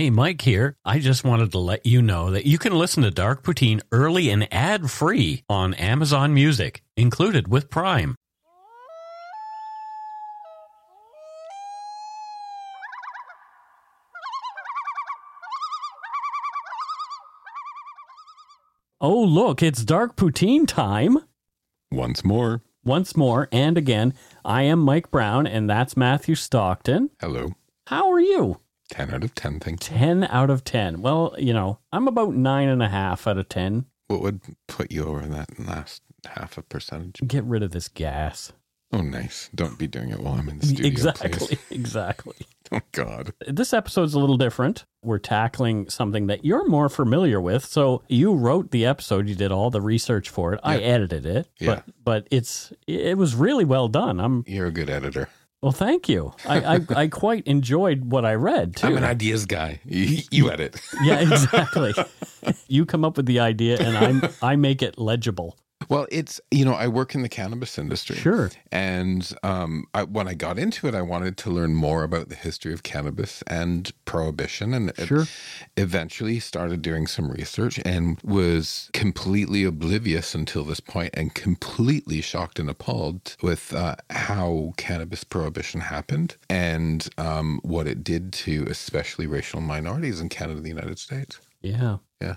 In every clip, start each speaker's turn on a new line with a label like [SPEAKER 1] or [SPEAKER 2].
[SPEAKER 1] Hey, Mike here. I just wanted to let you know that you can listen to Dark Poutine early and ad free on Amazon Music, included with Prime. Oh, look, it's Dark Poutine time.
[SPEAKER 2] Once more.
[SPEAKER 1] Once more and again, I am Mike Brown, and that's Matthew Stockton.
[SPEAKER 2] Hello.
[SPEAKER 1] How are you?
[SPEAKER 2] 10 out of 10, thank you.
[SPEAKER 1] 10 out of 10. Well, you know, I'm about nine and a half out of 10.
[SPEAKER 2] What would put you over that last half a percentage?
[SPEAKER 1] Get rid of this gas.
[SPEAKER 2] Oh, nice. Don't be doing it while I'm in the studio.
[SPEAKER 1] exactly.
[SPEAKER 2] please.
[SPEAKER 1] Exactly.
[SPEAKER 2] Oh, God.
[SPEAKER 1] This episode's a little different. We're tackling something that you're more familiar with. So you wrote the episode, you did all the research for it. I edited it,
[SPEAKER 2] Yeah.
[SPEAKER 1] but but it's it was really well done. I'm
[SPEAKER 2] You're a good editor.
[SPEAKER 1] Well, thank you. I I, I quite enjoyed what I read too.
[SPEAKER 2] I'm an ideas guy. You, you edit.
[SPEAKER 1] yeah, exactly. you come up with the idea, and I I make it legible.
[SPEAKER 2] Well, it's, you know, I work in the cannabis industry.
[SPEAKER 1] Sure.
[SPEAKER 2] And um, I, when I got into it, I wanted to learn more about the history of cannabis and prohibition. And
[SPEAKER 1] Sure.
[SPEAKER 2] eventually started doing some research and was completely oblivious until this point and completely shocked and appalled with uh, how cannabis prohibition happened and um, what it did to especially racial minorities in Canada and the United States.
[SPEAKER 1] Yeah.
[SPEAKER 2] Yeah.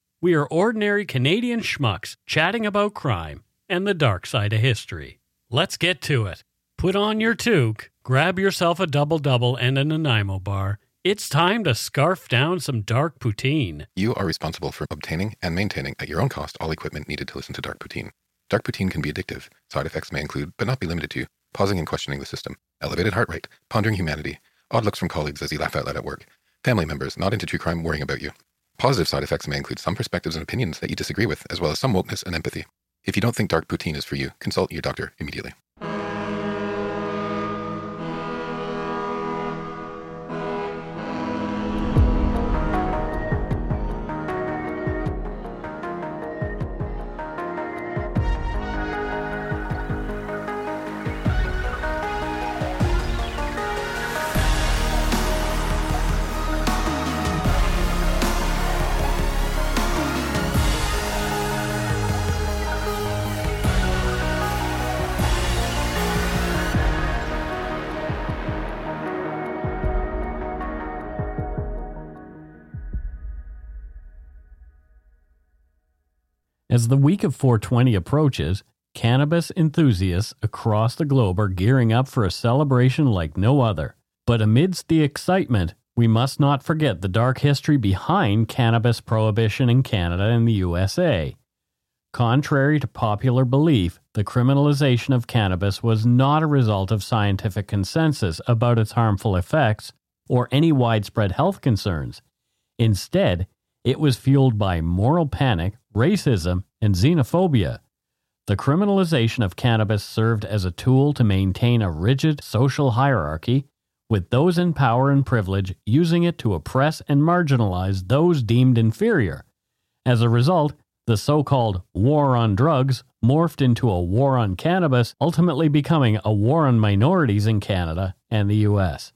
[SPEAKER 1] We are ordinary Canadian schmucks chatting about crime and the dark side of history. Let's get to it. Put on your toque, grab yourself a double double and a Nanaimo bar. It's time to scarf down some dark poutine.
[SPEAKER 2] You are responsible for obtaining and maintaining at your own cost all equipment needed to listen to Dark Poutine. Dark Poutine can be addictive. Side effects may include, but not be limited to, pausing and questioning the system, elevated heart rate, pondering humanity, odd looks from colleagues as you laugh out loud at work, family members not into true crime worrying about you. Positive side effects may include some perspectives and opinions that you disagree with, as well as some wokeness and empathy. If you don't think Dark Poutine is for you, consult your doctor immediately.
[SPEAKER 1] As the week of 420 approaches, cannabis enthusiasts across the globe are gearing up for a celebration like no other. But amidst the excitement, we must not forget the dark history behind cannabis prohibition in Canada and the USA. Contrary to popular belief, the criminalization of cannabis was not a result of scientific consensus about its harmful effects or any widespread health concerns. Instead, it was fueled by moral panic, racism, and xenophobia. The criminalization of cannabis served as a tool to maintain a rigid social hierarchy, with those in power and privilege using it to oppress and marginalize those deemed inferior. As a result, the so called war on drugs morphed into a war on cannabis, ultimately becoming a war on minorities in Canada and the US.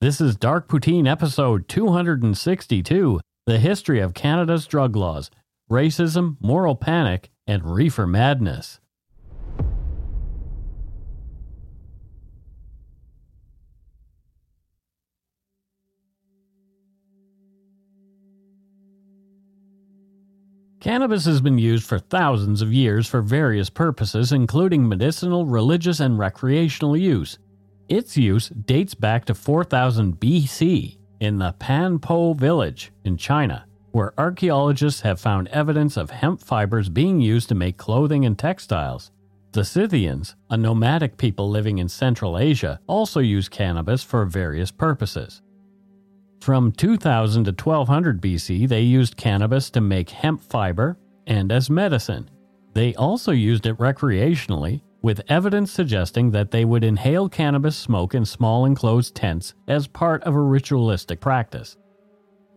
[SPEAKER 1] This is Dark Poutine episode 262 The History of Canada's Drug Laws, Racism, Moral Panic, and Reefer Madness. Cannabis has been used for thousands of years for various purposes, including medicinal, religious, and recreational use. Its use dates back to 4000 BC in the Panpo village in China, where archaeologists have found evidence of hemp fibers being used to make clothing and textiles. The Scythians, a nomadic people living in Central Asia, also use cannabis for various purposes. From 2000 to 1200 BC, they used cannabis to make hemp fiber and as medicine. They also used it recreationally, with evidence suggesting that they would inhale cannabis smoke in small enclosed tents as part of a ritualistic practice.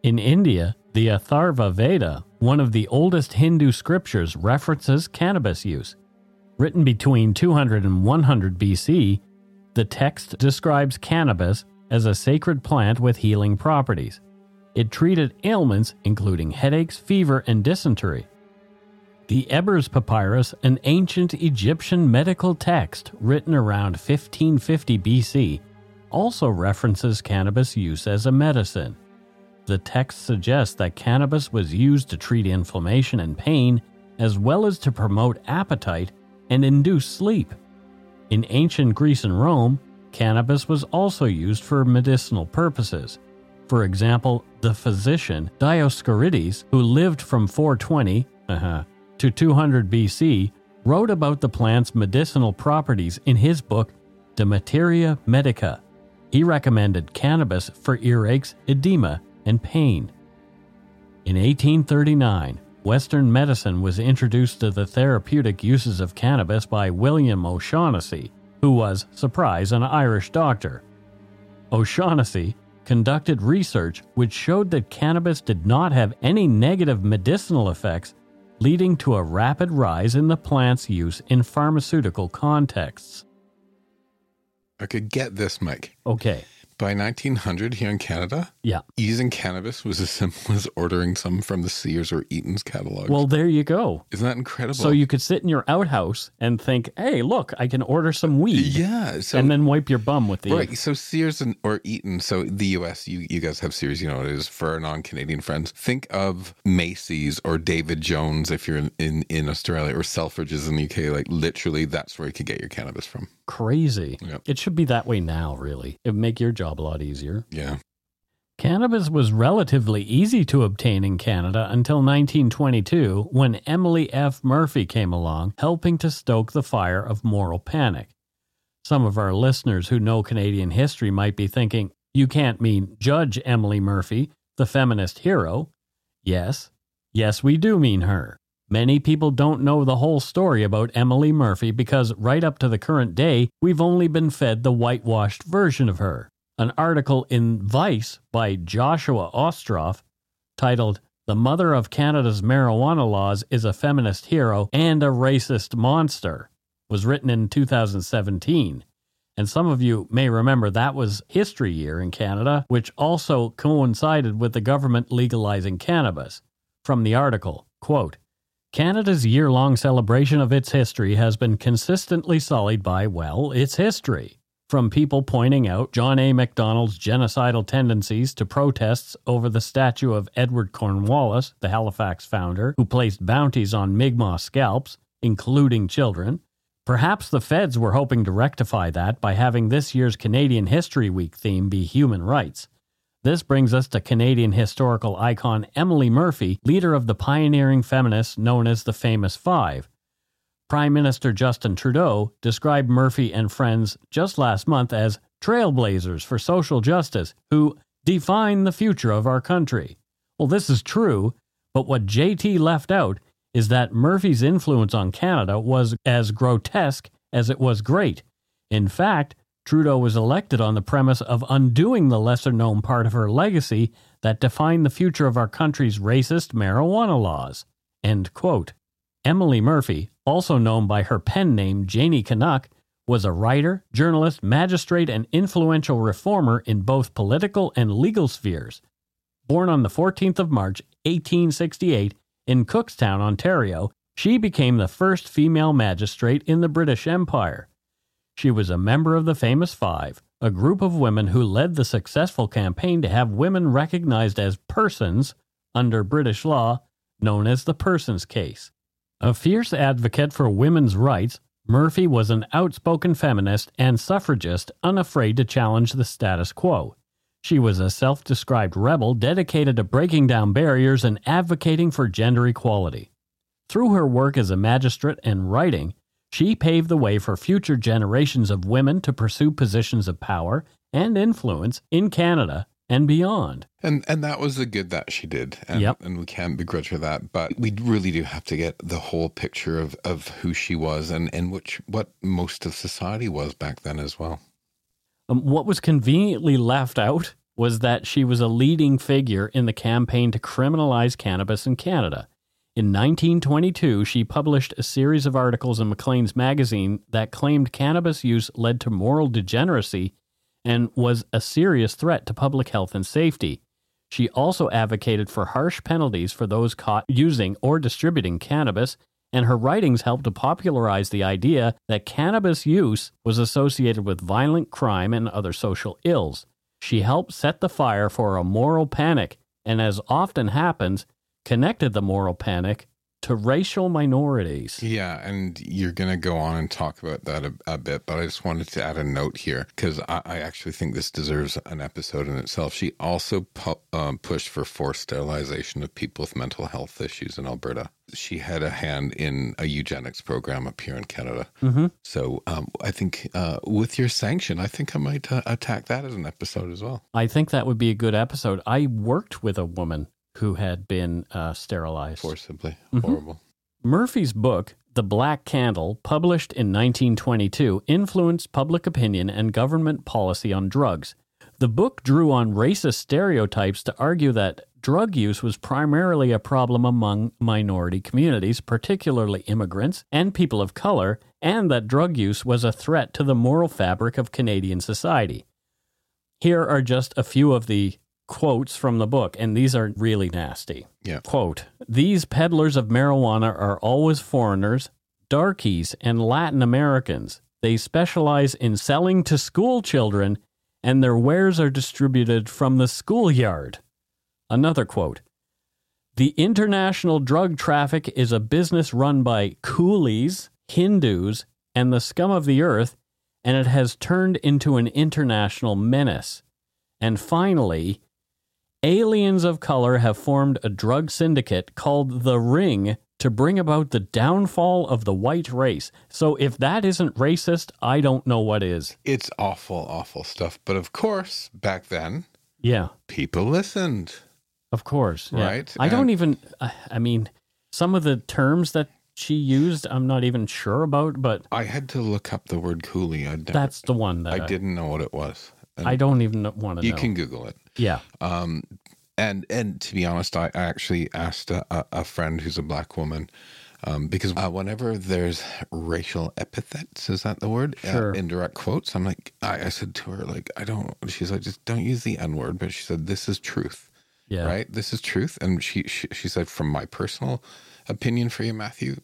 [SPEAKER 1] In India, the Atharva Veda, one of the oldest Hindu scriptures, references cannabis use. Written between 200 and 100 BC, the text describes cannabis as a sacred plant with healing properties. It treated ailments including headaches, fever, and dysentery. The Ebers Papyrus, an ancient Egyptian medical text written around 1550 BC, also references cannabis use as a medicine. The text suggests that cannabis was used to treat inflammation and pain, as well as to promote appetite and induce sleep. In ancient Greece and Rome, cannabis was also used for medicinal purposes. For example, the physician Dioscorides, who lived from 420 uh-huh, to 200 BC, wrote about the plant's medicinal properties in his book De Materia Medica. He recommended cannabis for earaches, edema, and pain. In 1839, Western medicine was introduced to the therapeutic uses of cannabis by William O'Shaughnessy, who was, surprise, an Irish doctor. O'Shaughnessy conducted research which showed that cannabis did not have any negative medicinal effects, leading to a rapid rise in the plant's use in pharmaceutical contexts.
[SPEAKER 2] Okay, get this, Mike.
[SPEAKER 1] Okay,
[SPEAKER 2] By 1900 here in Canada,
[SPEAKER 1] yeah.
[SPEAKER 2] using cannabis was as simple as ordering some from the Sears or Eaton's catalog.
[SPEAKER 1] Well, there you go.
[SPEAKER 2] Isn't that incredible?
[SPEAKER 1] So you could sit in your outhouse and think, hey, look, I can order some weed.
[SPEAKER 2] yeah, so
[SPEAKER 1] and then wipe your bum with the.
[SPEAKER 2] Right. So Sears and or Eaton. So the U.S. You you guys have Sears. You know what it is for our non-Canadian friends. Think of Macy's or David Jones if you're in, in in Australia or Selfridges in the UK. Like literally, that's where you could get your cannabis from.
[SPEAKER 1] Crazy.
[SPEAKER 2] Yep.
[SPEAKER 1] It should be that way now, really. It would make your job a lot easier.
[SPEAKER 2] Yeah.
[SPEAKER 1] Cannabis was relatively easy to obtain in Canada until 1922 when Emily F. Murphy came along, helping to stoke the fire of moral panic. Some of our listeners who know Canadian history might be thinking, you can't mean Judge Emily Murphy, the feminist hero. Yes, yes, we do mean her. Many people don't know the whole story about Emily Murphy because right up to the current day, we've only been fed the whitewashed version of her. An article in Vice by Joshua Ostroff titled The Mother of Canada's Marijuana Laws is a Feminist Hero and a Racist Monster was written in 2017. And some of you may remember that was History Year in Canada, which also coincided with the government legalizing cannabis. From the article, quote, Canada's year long celebration of its history has been consistently sullied by, well, its history. From people pointing out John A. Macdonald's genocidal tendencies to protests over the statue of Edward Cornwallis, the Halifax founder, who placed bounties on Mi'kmaq scalps, including children. Perhaps the feds were hoping to rectify that by having this year's Canadian History Week theme be human rights. This brings us to Canadian historical icon Emily Murphy, leader of the pioneering feminists known as the Famous Five. Prime Minister Justin Trudeau described Murphy and friends just last month as trailblazers for social justice who define the future of our country. Well, this is true, but what JT left out is that Murphy's influence on Canada was as grotesque as it was great. In fact, Trudeau was elected on the premise of undoing the lesser known part of her legacy that defined the future of our country's racist marijuana laws. Emily Murphy, also known by her pen name Janey Canuck, was a writer, journalist, magistrate, and influential reformer in both political and legal spheres. Born on the 14th of March, 1868, in Cookstown, Ontario, she became the first female magistrate in the British Empire. She was a member of the Famous Five, a group of women who led the successful campaign to have women recognized as persons under British law, known as the Persons Case. A fierce advocate for women's rights, Murphy was an outspoken feminist and suffragist unafraid to challenge the status quo. She was a self described rebel dedicated to breaking down barriers and advocating for gender equality. Through her work as a magistrate and writing, she paved the way for future generations of women to pursue positions of power and influence in Canada and beyond.
[SPEAKER 2] And and that was the good that she did. And,
[SPEAKER 1] Yep.
[SPEAKER 2] and we can't begrudge her that. But we really do have to get the whole picture of, of who she was and, and which what most of society was back then as well.
[SPEAKER 1] Um, what was conveniently left out was that she was a leading figure in the campaign to criminalize cannabis in Canada. In 1922, she published a series of articles in Maclean's magazine that claimed cannabis use led to moral degeneracy and was a serious threat to public health and safety. She also advocated for harsh penalties for those caught using or distributing cannabis, and her writings helped to popularize the idea that cannabis use was associated with violent crime and other social ills. She helped set the fire for a moral panic, and as often happens, connected the moral panic to racial minorities.
[SPEAKER 2] Yeah, and you're going to go on and talk about that a, a bit, but I just wanted to add a note here because I, I actually think this deserves an episode in itself. She also pu- um, pushed for forced sterilization of people with mental health issues in Alberta. She had a hand in a eugenics program up here in Canada.
[SPEAKER 1] Mm-hmm.
[SPEAKER 2] So um, I think uh, with your sanction, I think I might uh, attack that as an episode as well.
[SPEAKER 1] I think that would be a good episode. I worked with a woman who had been uh, sterilized.
[SPEAKER 2] Forcibly.
[SPEAKER 1] Mhm.
[SPEAKER 2] Horrible.
[SPEAKER 1] Murphy's book, The Black Candle, published in 1922, influenced public opinion and government policy on drugs. The book drew on racist stereotypes to argue that drug use was primarily a problem among minority communities, particularly immigrants and people of color, and that drug use was a threat to the moral fabric of Canadian society. Here are just a few of the quotes from the book, and these are really nasty.
[SPEAKER 2] Yeah.
[SPEAKER 1] Quote These peddlers of marijuana are always foreigners, darkies, and Latin Americans. They specialize in selling to school children, and their wares are distributed from the schoolyard. Another quote The international drug traffic is a business run by coolies, Hindus, and the scum of the earth, and it has turned into an international menace. And finally, aliens of color have formed a drug syndicate called the Ring to bring about the downfall of the white race. So if that isn't racist, I don't know what is.
[SPEAKER 2] It's awful, awful stuff. But of course, back then,
[SPEAKER 1] Yeah,
[SPEAKER 2] people listened.
[SPEAKER 1] of course. yeah.
[SPEAKER 2] Right,
[SPEAKER 1] I don't even, I I mean, some of the terms that she used, I'm not even sure about, but
[SPEAKER 2] I had to look up the word coolie. Never,
[SPEAKER 1] that's the one that
[SPEAKER 2] I didn't know what it was. And
[SPEAKER 1] I don't even want to
[SPEAKER 2] You
[SPEAKER 1] know.
[SPEAKER 2] can Google it.
[SPEAKER 1] Yeah.
[SPEAKER 2] Um, and and to be honest, I, I actually asked a, a, friend who's a black woman um, because uh, whenever there's racial epithets, is that the word?
[SPEAKER 1] Sure.
[SPEAKER 2] Uh, indirect quotes. I'm like, I, I said to her, like, I don't. She's like, just don't use the N word. But she said, this is truth,
[SPEAKER 1] Yeah.
[SPEAKER 2] right? This is truth. And she, she she said, from my personal opinion for you, Matthew,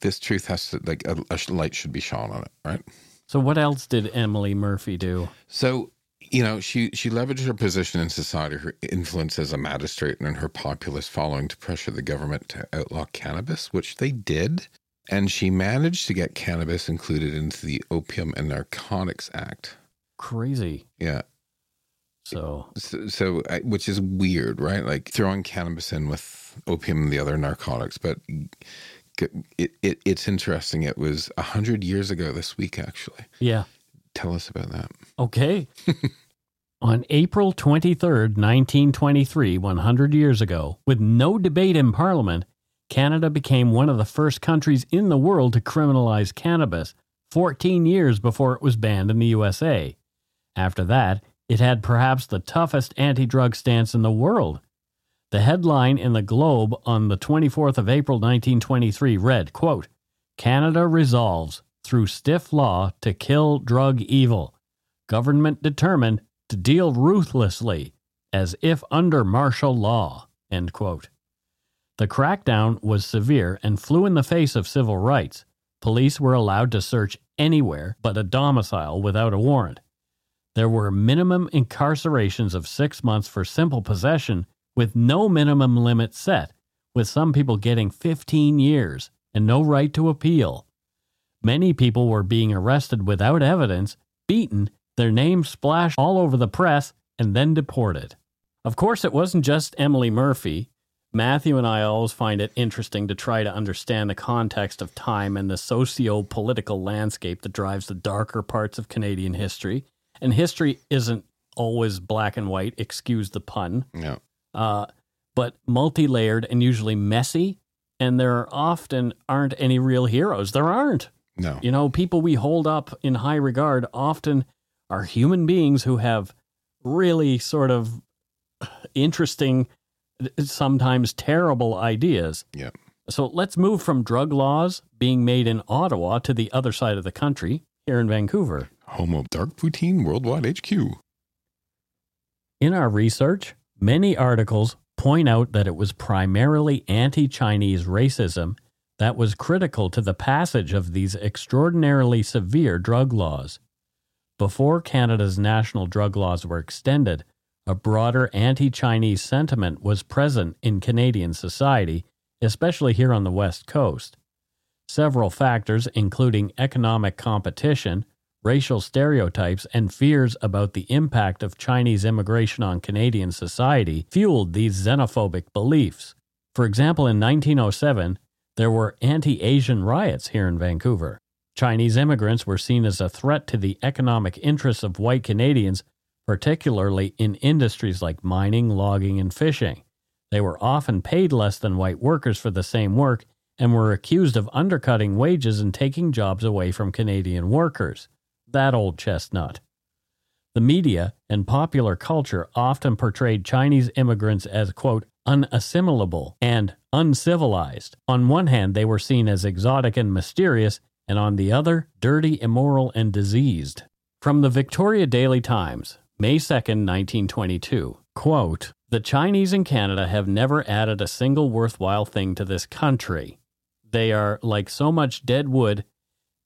[SPEAKER 2] this truth has to like a, a light should be shone on it, right?
[SPEAKER 1] So what else did Emily Murphy do?
[SPEAKER 2] So, you know, she she leveraged her position in society, her influence as a magistrate, and her populist following to pressure the government to outlaw cannabis, which they did. And she managed to get cannabis included into the Opium and Narcotics Act.
[SPEAKER 1] Crazy.
[SPEAKER 2] Yeah.
[SPEAKER 1] So
[SPEAKER 2] So, so which is weird, right? Like throwing cannabis in with opium and the other narcotics. But it, it it's interesting. It was a hundred years ago this week, actually.
[SPEAKER 1] yeah.
[SPEAKER 2] Tell us about that.
[SPEAKER 1] Okay. On April 23rd, 1923, 100 years ago, with no debate in Parliament, Canada became one of the first countries in the world to criminalize cannabis, 14 years before it was banned in the USA. After that, it had perhaps the toughest anti drug stance in the world. The headline in the Globe on the 24th of April 1923 read, quote, Canada resolves through stiff law to kill drug evil. Government determined to deal ruthlessly as if under martial law. The crackdown was severe and flew in the face of civil rights. Police were allowed to search anywhere but a domicile without a warrant. There were minimum incarcerations of six months for simple possession with no minimum limit set, with some people getting 15 years and no right to appeal. Many people were being arrested without evidence, beaten, their names splashed all over the press, and then deported. Of course, it wasn't just Emily Murphy. Matthew and I always find it interesting to try to understand the context of time and the socio political landscape that drives the darker parts of Canadian history. And history isn't always black and white, excuse the pun,
[SPEAKER 2] Yeah.
[SPEAKER 1] uh, but multi layered and usually messy. And there often aren't any real heroes. There aren't.
[SPEAKER 2] No.
[SPEAKER 1] You know, people we hold up in high regard often are human beings who have really sort of interesting, sometimes terrible ideas.
[SPEAKER 2] Yeah.
[SPEAKER 1] So let's move from drug laws being made in Ottawa to the other side of the country, here in Vancouver.
[SPEAKER 2] Home of Dark Poutine Worldwide HQ.
[SPEAKER 1] In our research, many articles point out that it was primarily anti Chinese racism that was critical to the passage of these extraordinarily severe drug laws. Before Canada's national drug laws were extended, a broader anti Chinese sentiment was present in Canadian society, especially here on the West Coast. Several factors, including economic competition, racial stereotypes, and fears about the impact of Chinese immigration on Canadian society, fueled these xenophobic beliefs. For example, in 1907, there were anti Asian riots here in Vancouver. Chinese immigrants were seen as a threat to the economic interests of white Canadians, particularly in industries like mining, logging, and fishing. They were often paid less than white workers for the same work and were accused of undercutting wages and taking jobs away from Canadian workers. That old chestnut. The media and popular culture often portrayed Chinese immigrants as, quote, unassimilable and uncivilized. On one hand, they were seen as exotic and mysterious, and on the other, dirty, immoral, and diseased. From the Victoria Daily Times, May 2nd, 1922, quote, The Chinese in Canada have never added a single worthwhile thing to this country. They are, like so much dead wood,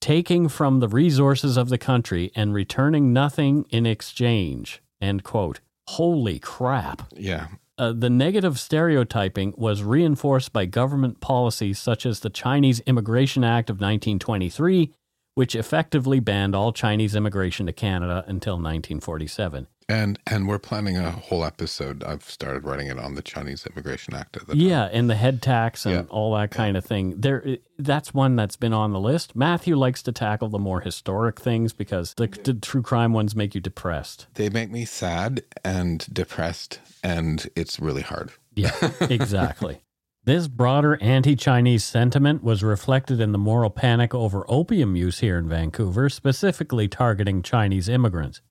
[SPEAKER 1] taking from the resources of the country and returning nothing in exchange. End quote. Holy crap.
[SPEAKER 2] Yeah.
[SPEAKER 1] Uh, the negative stereotyping was reinforced by government policies such as the Chinese Immigration Act of 1923, which effectively banned all Chinese immigration to Canada until 1947.
[SPEAKER 2] And and we're planning a whole episode. I've started writing it on the Chinese Immigration Act at the
[SPEAKER 1] Yeah, and the head tax and
[SPEAKER 2] Yeah.
[SPEAKER 1] all that kind of thing. There, that's one that's been on the list. Matthew likes to tackle the more historic things because the, the true crime ones make you depressed.
[SPEAKER 2] They make me sad and depressed, and it's really hard.
[SPEAKER 1] Yeah, exactly. This broader anti Chinese sentiment was reflected in the moral panic over opium use here in Vancouver, specifically targeting Chinese immigrants.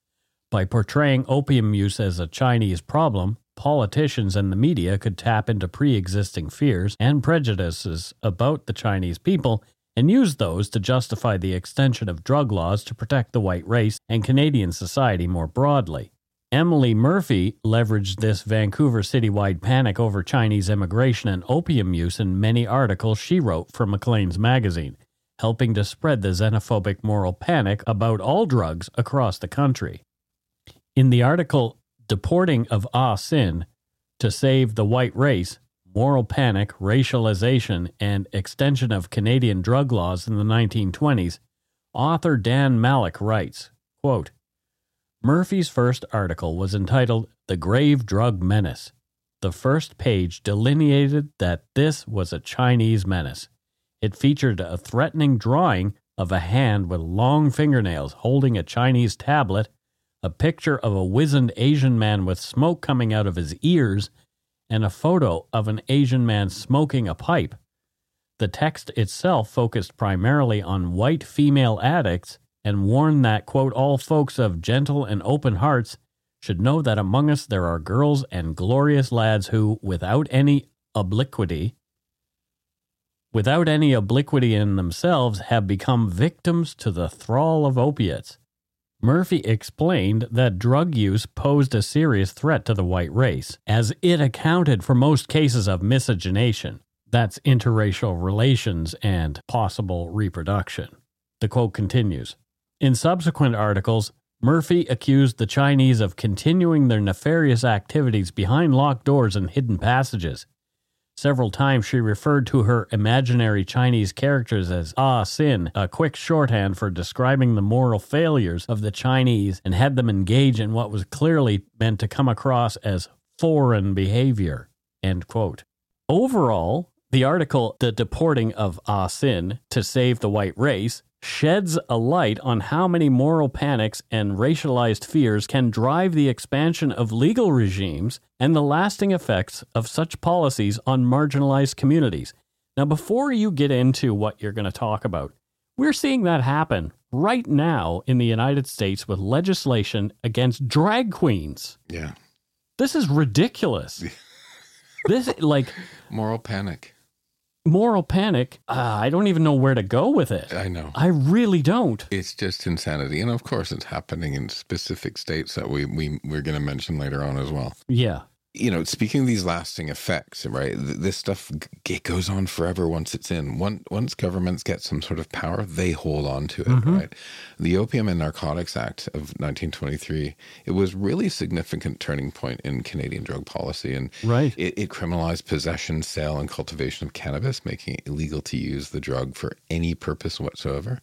[SPEAKER 1] By portraying opium use as a Chinese problem, politicians and the media could tap into pre existing fears and prejudices about the Chinese people and use those to justify the extension of drug laws to protect the white race and Canadian society more broadly. Emily Murphy leveraged this Vancouver citywide panic over Chinese immigration and opium use in many articles she wrote for Maclean's magazine, helping to spread the xenophobic moral panic about all drugs across the country. In the article Deporting of Ah Sin to Save the White Race Moral Panic, Racialization, and Extension of Canadian Drug Laws in the 1920s, author Dan Malleck writes quote, Murphy's first article was entitled The Grave Drug Menace. The first page delineated that this was a Chinese menace. It featured a threatening drawing of a hand with long fingernails holding a Chinese tablet, a picture of a wizened Asian man with smoke coming out of his ears, and a photo of an Asian man smoking a pipe. The text itself focused primarily on white female addicts and warned that, quote, all folks of gentle and open hearts should know that among us there are girls and glorious lads who, without any obliquity, without any obliquity in themselves, have become victims to the thrall of opiates. Murphy explained that drug use posed a serious threat to the white race, as it accounted for most cases of miscegenation that's interracial relations and possible reproduction. The quote continues In subsequent articles, Murphy accused the Chinese of continuing their nefarious activities behind locked doors and hidden passages. Several times she referred to her imaginary Chinese characters as Ah Sin, a quick shorthand for describing the moral failures of the Chinese, and had them engage in what was clearly meant to come across as foreign behavior. Overall, the article The Deporting of Ah Sin to Save the White Race sheds a light on how many moral panics and racialized fears can drive the expansion of legal regimes and the lasting effects of such policies on marginalized communities. Now, before you get into what you're going to talk about, we're seeing that happen right now in the United States with legislation against drag queens.
[SPEAKER 2] Yeah.
[SPEAKER 1] This is ridiculous. this, like,
[SPEAKER 2] Moral panic.
[SPEAKER 1] Moral panic, uh, I don't even know where to go with it.
[SPEAKER 2] I know.
[SPEAKER 1] I really don't.
[SPEAKER 2] It's just insanity. And of course, it's happening in specific states that we, we, we're going to mention later on as well.
[SPEAKER 1] Yeah.
[SPEAKER 2] You know, speaking of these lasting effects, right? th- This stuff g- it goes on forever once it's in. Once once governments get some sort of power, they hold on to it,
[SPEAKER 1] Mhm.
[SPEAKER 2] right? The Opium and Narcotics Act of 1923, it was really a significant turning point in Canadian drug policy, and
[SPEAKER 1] Right.
[SPEAKER 2] it, it criminalized possession, sale, and cultivation of cannabis, making it illegal to use the drug for any purpose whatsoever.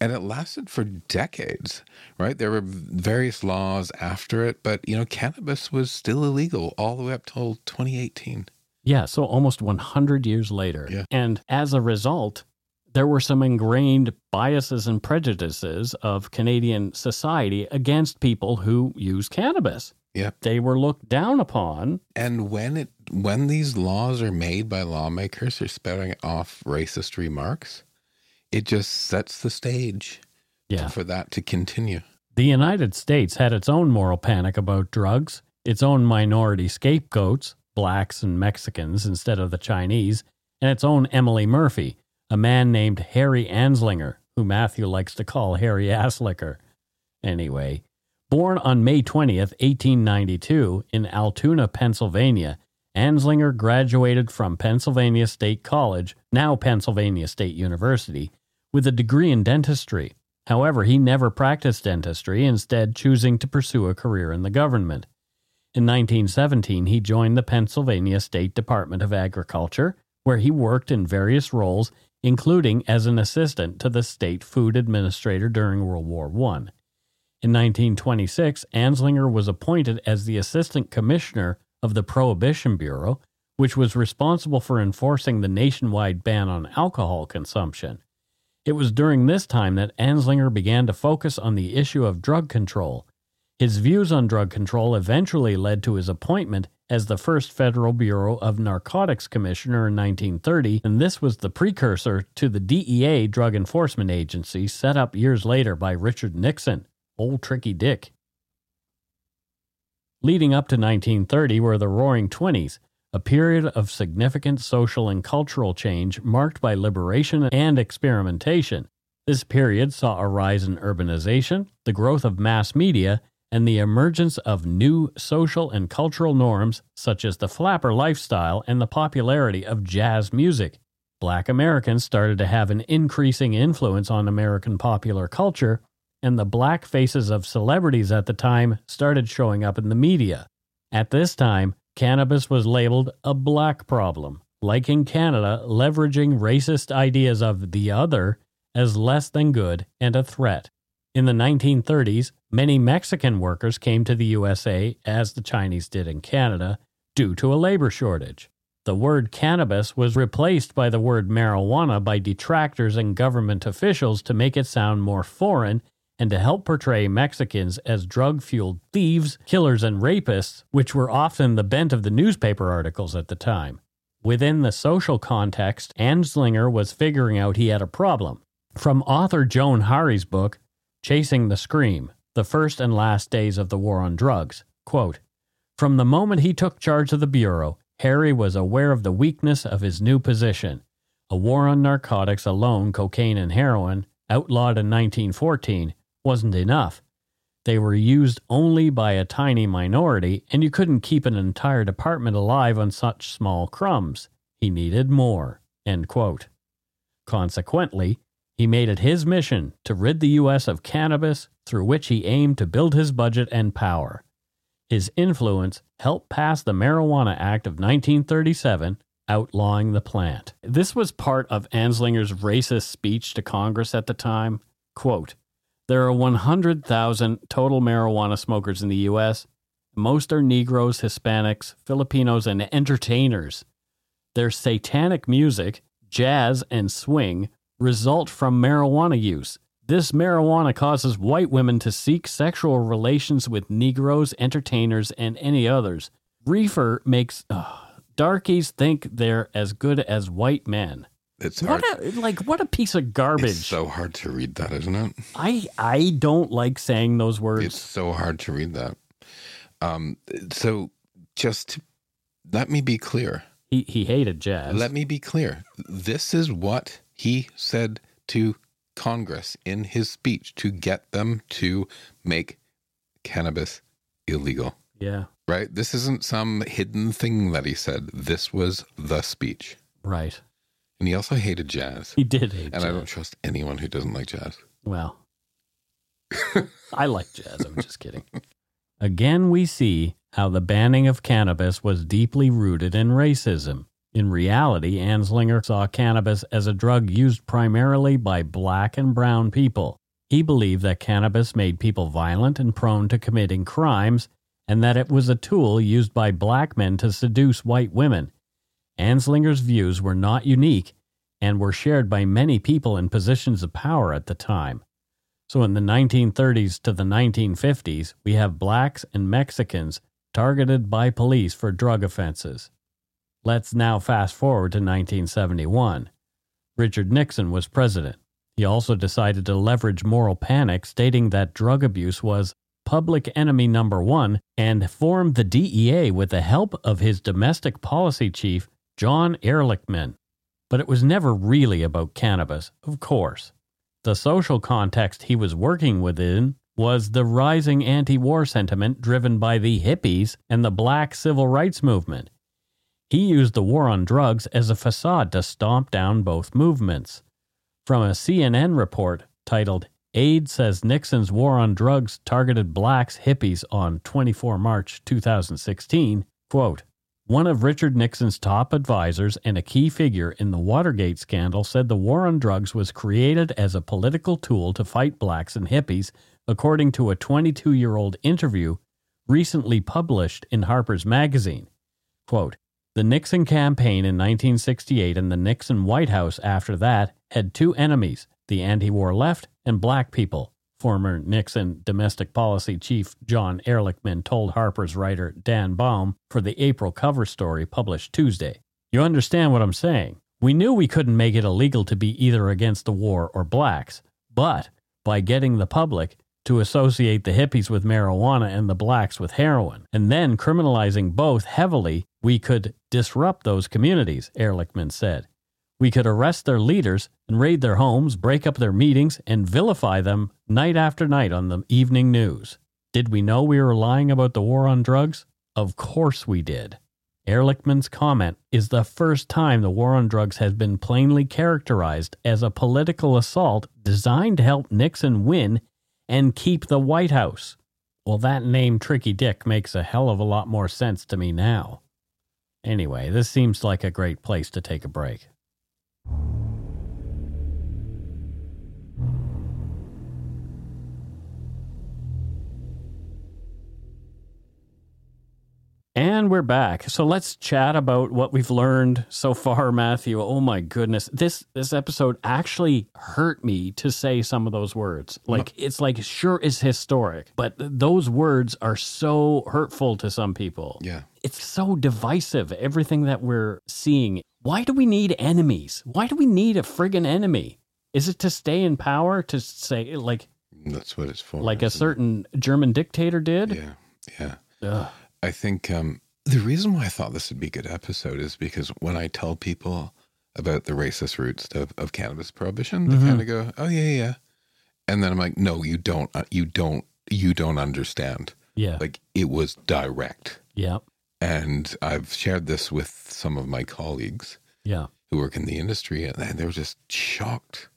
[SPEAKER 2] And it lasted for decades, right? There were various laws after it, but you know, cannabis was still illegal all the way up till 2018.
[SPEAKER 1] Yeah, so almost 100 years later.
[SPEAKER 2] Yeah.
[SPEAKER 1] And as a result, there were some ingrained biases and prejudices of Canadian society against people who use cannabis.
[SPEAKER 2] Yep.
[SPEAKER 1] They were looked down upon.
[SPEAKER 2] And when it when these laws are made by lawmakers who are spouting off racist remarks, it just sets the stage
[SPEAKER 1] Yeah.
[SPEAKER 2] for that to continue.
[SPEAKER 1] The United States had its own moral panic about drugs, its own minority scapegoats, blacks and Mexicans instead of the Chinese, and its own Emily Murphy, a man named Harry Anslinger, who Matthew likes to call Harry Asslicker. Anyway, born on May 20th, 1892, in Altoona, Pennsylvania, Anslinger graduated from Pennsylvania State College, now Pennsylvania State University, with a degree in dentistry. However, he never practiced dentistry, instead, choosing to pursue a career in the government. In 1917, he joined the Pennsylvania State Department of Agriculture, where he worked in various roles, including as an assistant to the state food administrator during World War I. In 1926, Anslinger was appointed as the assistant commissioner of the Prohibition Bureau, which was responsible for enforcing the nationwide ban on alcohol consumption. It was during this time that Anslinger began to focus on the issue of drug control. His views on drug control eventually led to his appointment as the first Federal Bureau of Narcotics Commissioner in 1930, and this was the precursor to the DEA Drug Enforcement Agency set up years later by Richard Nixon, Old Tricky Dick. Leading up to 1930 were the Roaring Twenties, a period of significant social and cultural change marked by liberation and experimentation. This period saw a rise in urbanization, the growth of mass media, and the emergence of new social and cultural norms such as the flapper lifestyle and the popularity of jazz music. Black Americans started to have an increasing influence on American popular culture, and the black faces of celebrities at the time started showing up in the media. At this time, cannabis was labeled a black problem, like in Canada, leveraging racist ideas of the other as less than good and a threat. In the 1930s, many Mexican workers came to the USA, as the Chinese did in Canada, due to a labor shortage. The word cannabis was replaced by the word marijuana by detractors and government officials to make it sound more foreign and to help portray Mexicans as drug fueled thieves, killers, and rapists, which were often the bent of the newspaper articles at the time. Within the social context, Anslinger was figuring out he had a problem. From author Johann Hari's book, Chasing the Scream The First and Last Days of the War on Drugs, quote, From the moment he took charge of the Bureau, Harry was aware of the weakness of his new position. A war on narcotics alone, cocaine and heroin, outlawed in 1914, wasn't enough. They were used only by a tiny minority, and you couldn't keep an entire department alive on such small crumbs. He needed more. Consequently, he made it his mission to rid the U.S. of cannabis, through which he aimed to build his budget and power. His influence helped pass the Marijuana Act of 1937, outlawing the plant. This was part of Anslinger's racist speech to Congress at the time. Quote, there are 100,000 total marijuana smokers in the U.S. Most are Negroes, Hispanics, Filipinos, and entertainers. Their satanic music, jazz, and swing result from marijuana use. This marijuana causes white women to seek sexual relations with Negroes, entertainers, and any others. Reefer makes uh, darkies think they're as good as white men.
[SPEAKER 2] It's hard.
[SPEAKER 1] What a, like what a piece of garbage.
[SPEAKER 2] It's so hard to read that, isn't it?
[SPEAKER 1] I I don't like saying those words.
[SPEAKER 2] It's so hard to read that. Um, so just let me be clear.
[SPEAKER 1] he he hated jazz.
[SPEAKER 2] Let me be clear. This is what he said to Congress in his speech to get them to make cannabis illegal.
[SPEAKER 1] yeah,
[SPEAKER 2] Right? This isn't some hidden thing that he said. This was the speech.
[SPEAKER 1] right.
[SPEAKER 2] And he also hated jazz.
[SPEAKER 1] He did hate
[SPEAKER 2] And
[SPEAKER 1] jazz.
[SPEAKER 2] I don't trust anyone who doesn't like jazz.
[SPEAKER 1] Well, I like jazz. I'm just kidding. Again, we see how the banning of cannabis was deeply rooted in racism. In reality, Anslinger saw cannabis as a drug used primarily by black and brown people. He believed that cannabis made people violent and prone to committing crimes, and that it was a tool used by black men to seduce white women. Anslinger's views were not unique and were shared by many people in positions of power at the time. So in the 1930s to the 1950s, we have blacks and Mexicans targeted by police for drug offenses. Let's now fast forward to 1971. Richard Nixon was president. He also decided to leverage moral panic, stating that drug abuse was public enemy number one, and formed the DEA with the help of his domestic policy chief, John Ehrlichman. But it was never really about cannabis, of course. The social context he was working within was the rising anti war sentiment driven by the hippies and the black civil rights movement. He used the war on drugs as a facade to stomp down both movements. From a CNN report titled Aide says Nixon's war on drugs targeted blacks hippies on 24 March 2016, quote, one of Richard Nixon's top advisors and a key figure in the Watergate scandal said the war on drugs was created as a political tool to fight blacks and hippies, according to a 22 year old interview recently published in Harper's Magazine. Quote, the Nixon campaign in 1968 and the Nixon White House after that had two enemies the anti war left and black people, former Nixon domestic policy chief John Ehrlichman told Harper's writer Dan Baum for the April cover story published Tuesday. You understand what I'm saying? We knew we couldn't make it illegal to be either against the war or blacks, but by getting the public to associate the hippies with marijuana and the blacks with heroin, and then criminalizing both heavily, we could disrupt those communities, Ehrlichman said. We could arrest their leaders and raid their homes, break up their meetings, and vilify them night after night on the evening news. Did we know we were lying about the war on drugs? Of course we did. Ehrlichman's comment is the first time the war on drugs has been plainly characterized as a political assault designed to help Nixon win and keep the White House. Well, that name Tricky Dick makes a hell of a lot more sense to me now. Anyway, this seems like a great place to take a break. And we're back. So let's chat about what we've learned so far, Matthew. Oh my goodness. This this episode actually hurt me to say some of those words. Like it's like sure is historic, but those words are so hurtful to some people.
[SPEAKER 2] Yeah.
[SPEAKER 1] It's so divisive everything that we're seeing. Why do we need enemies? Why do we need a friggin' enemy? Is it to stay in power to say like
[SPEAKER 2] That's what it's for.
[SPEAKER 1] like a
[SPEAKER 2] isn't it?
[SPEAKER 1] certain German dictator did?
[SPEAKER 2] Yeah. Yeah.
[SPEAKER 1] Ugh.
[SPEAKER 2] I think um, the reason why I thought this would be a good episode is because when I tell people about the racist roots of, of cannabis prohibition, they
[SPEAKER 1] Mhm.
[SPEAKER 2] kind of go, "Oh yeah, yeah, yeah," and then I'm like, "No, you don't. uh, You don't. You don't understand.
[SPEAKER 1] Yeah.
[SPEAKER 2] Like it was direct."
[SPEAKER 1] yeah.
[SPEAKER 2] And I've shared this with some of my colleagues
[SPEAKER 1] Yeah.
[SPEAKER 2] who work in the industry, and they were just shocked,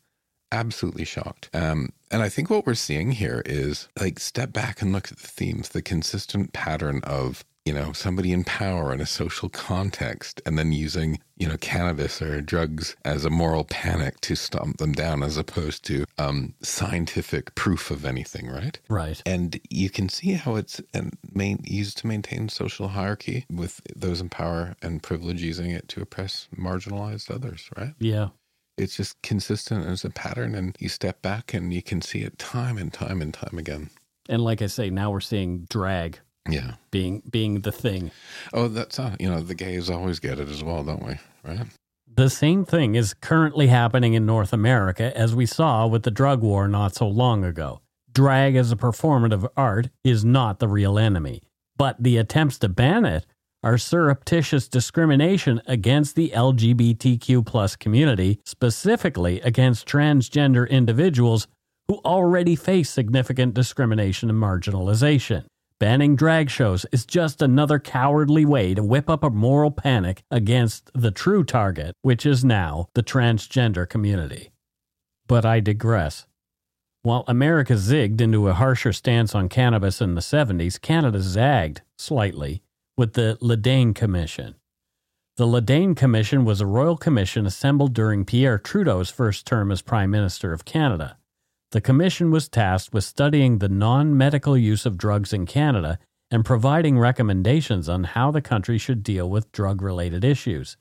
[SPEAKER 2] absolutely shocked. Um, and I think what we're seeing here is like step back and look at the themes, the consistent pattern of you know somebody in power in a social context, and then using you know cannabis or drugs as a moral panic to stomp them down, as opposed to um, scientific proof of anything, right?
[SPEAKER 1] Right.
[SPEAKER 2] And you can see how it's and main, used to maintain social hierarchy with those in power and privilege using it to oppress marginalized others, right?
[SPEAKER 1] Yeah.
[SPEAKER 2] It's just consistent as a pattern, and you step back and you can see it time and time and time again.
[SPEAKER 1] And like I say, now we're seeing drag
[SPEAKER 2] Yeah.
[SPEAKER 1] being being the thing.
[SPEAKER 2] Oh, that's uh, you know the gays always get it as well, don't we? Right?
[SPEAKER 1] The same thing is currently happening in North America as we saw with the drug war not so long ago. Drag as a performative art is not the real enemy, but the attempts to ban it are surreptitious discrimination against the LGBTQ plus community, specifically against transgender individuals who already face significant discrimination and marginalization. Banning drag shows is just another cowardly way to whip up a moral panic against the true target, which is now the transgender community. But I digress. While America zigged into a harsher stance on cannabis in the 70s, Canada zagged slightly with the Le Dain Commission. The Le Dain Commission was a royal commission assembled during Pierre Trudeau's first term as Prime Minister of Canada. The commission was tasked with studying the non medical use of drugs in Canada and providing recommendations on how the country should deal with drug related issues.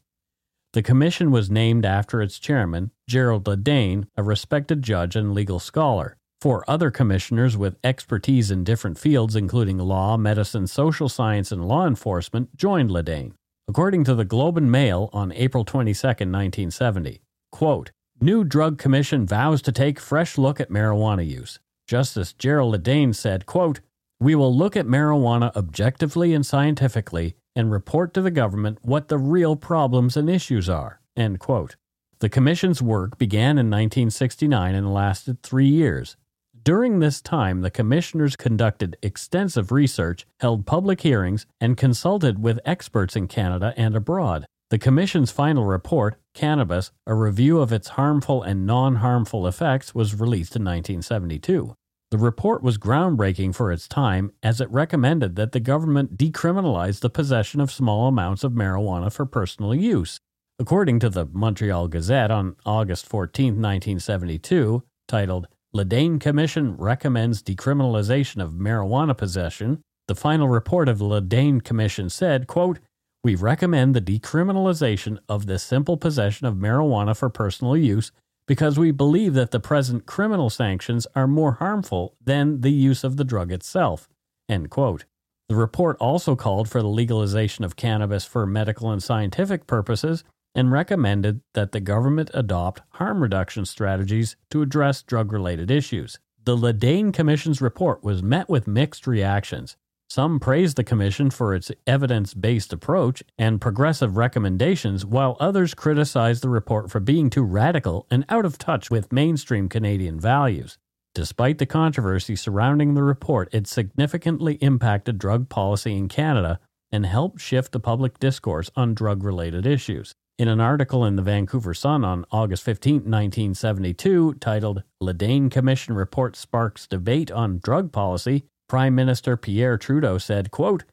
[SPEAKER 1] The commission was named after its chairman, Gerald Le Dain, a respected judge and legal scholar. Four other commissioners with expertise in different fields, including law, medicine, social science, and law enforcement, joined Le Dain. According to the Globe and Mail on April 22, 1970, quote, New Drug Commission vows to take fresh look at marijuana use. Justice Gerald Le Dain said, quote, We will look at marijuana objectively and scientifically and report to the government what the real problems and issues are. End quote. The Commission's work began in 1969 and lasted three years. During this time, the commissioners conducted extensive research, held public hearings, and consulted with experts in Canada and abroad. The Commission's final report, Cannabis, a review of its harmful and non harmful effects, was released in 1972. The report was groundbreaking for its time as it recommended that the government decriminalize the possession of small amounts of marijuana for personal use. According to the Montreal Gazette on August 14, 1972, titled Le Dain Commission Recommends Decriminalization of Marijuana Possession, the final report of the Le Dain Commission said, quote, We recommend the decriminalization of the simple possession of marijuana for personal use because we believe that the present criminal sanctions are more harmful than the use of the drug itself. End quote. The report also called for the legalization of cannabis for medical and scientific purposes and recommended that the government adopt harm reduction strategies to address drug related issues. The Le Dain Commission's report was met with mixed reactions. Some praised the Commission for its evidence based approach and progressive recommendations, while others criticized the report for being too radical and out of touch with mainstream Canadian values. Despite the controversy surrounding the report, it significantly impacted drug policy in Canada and helped shift the public discourse on drug related issues. In an article in the Vancouver Sun on August 15, 1972, titled Le Dain Commission Report Sparks Debate on Drug Policy, Prime Minister Pierre Trudeau said, quote,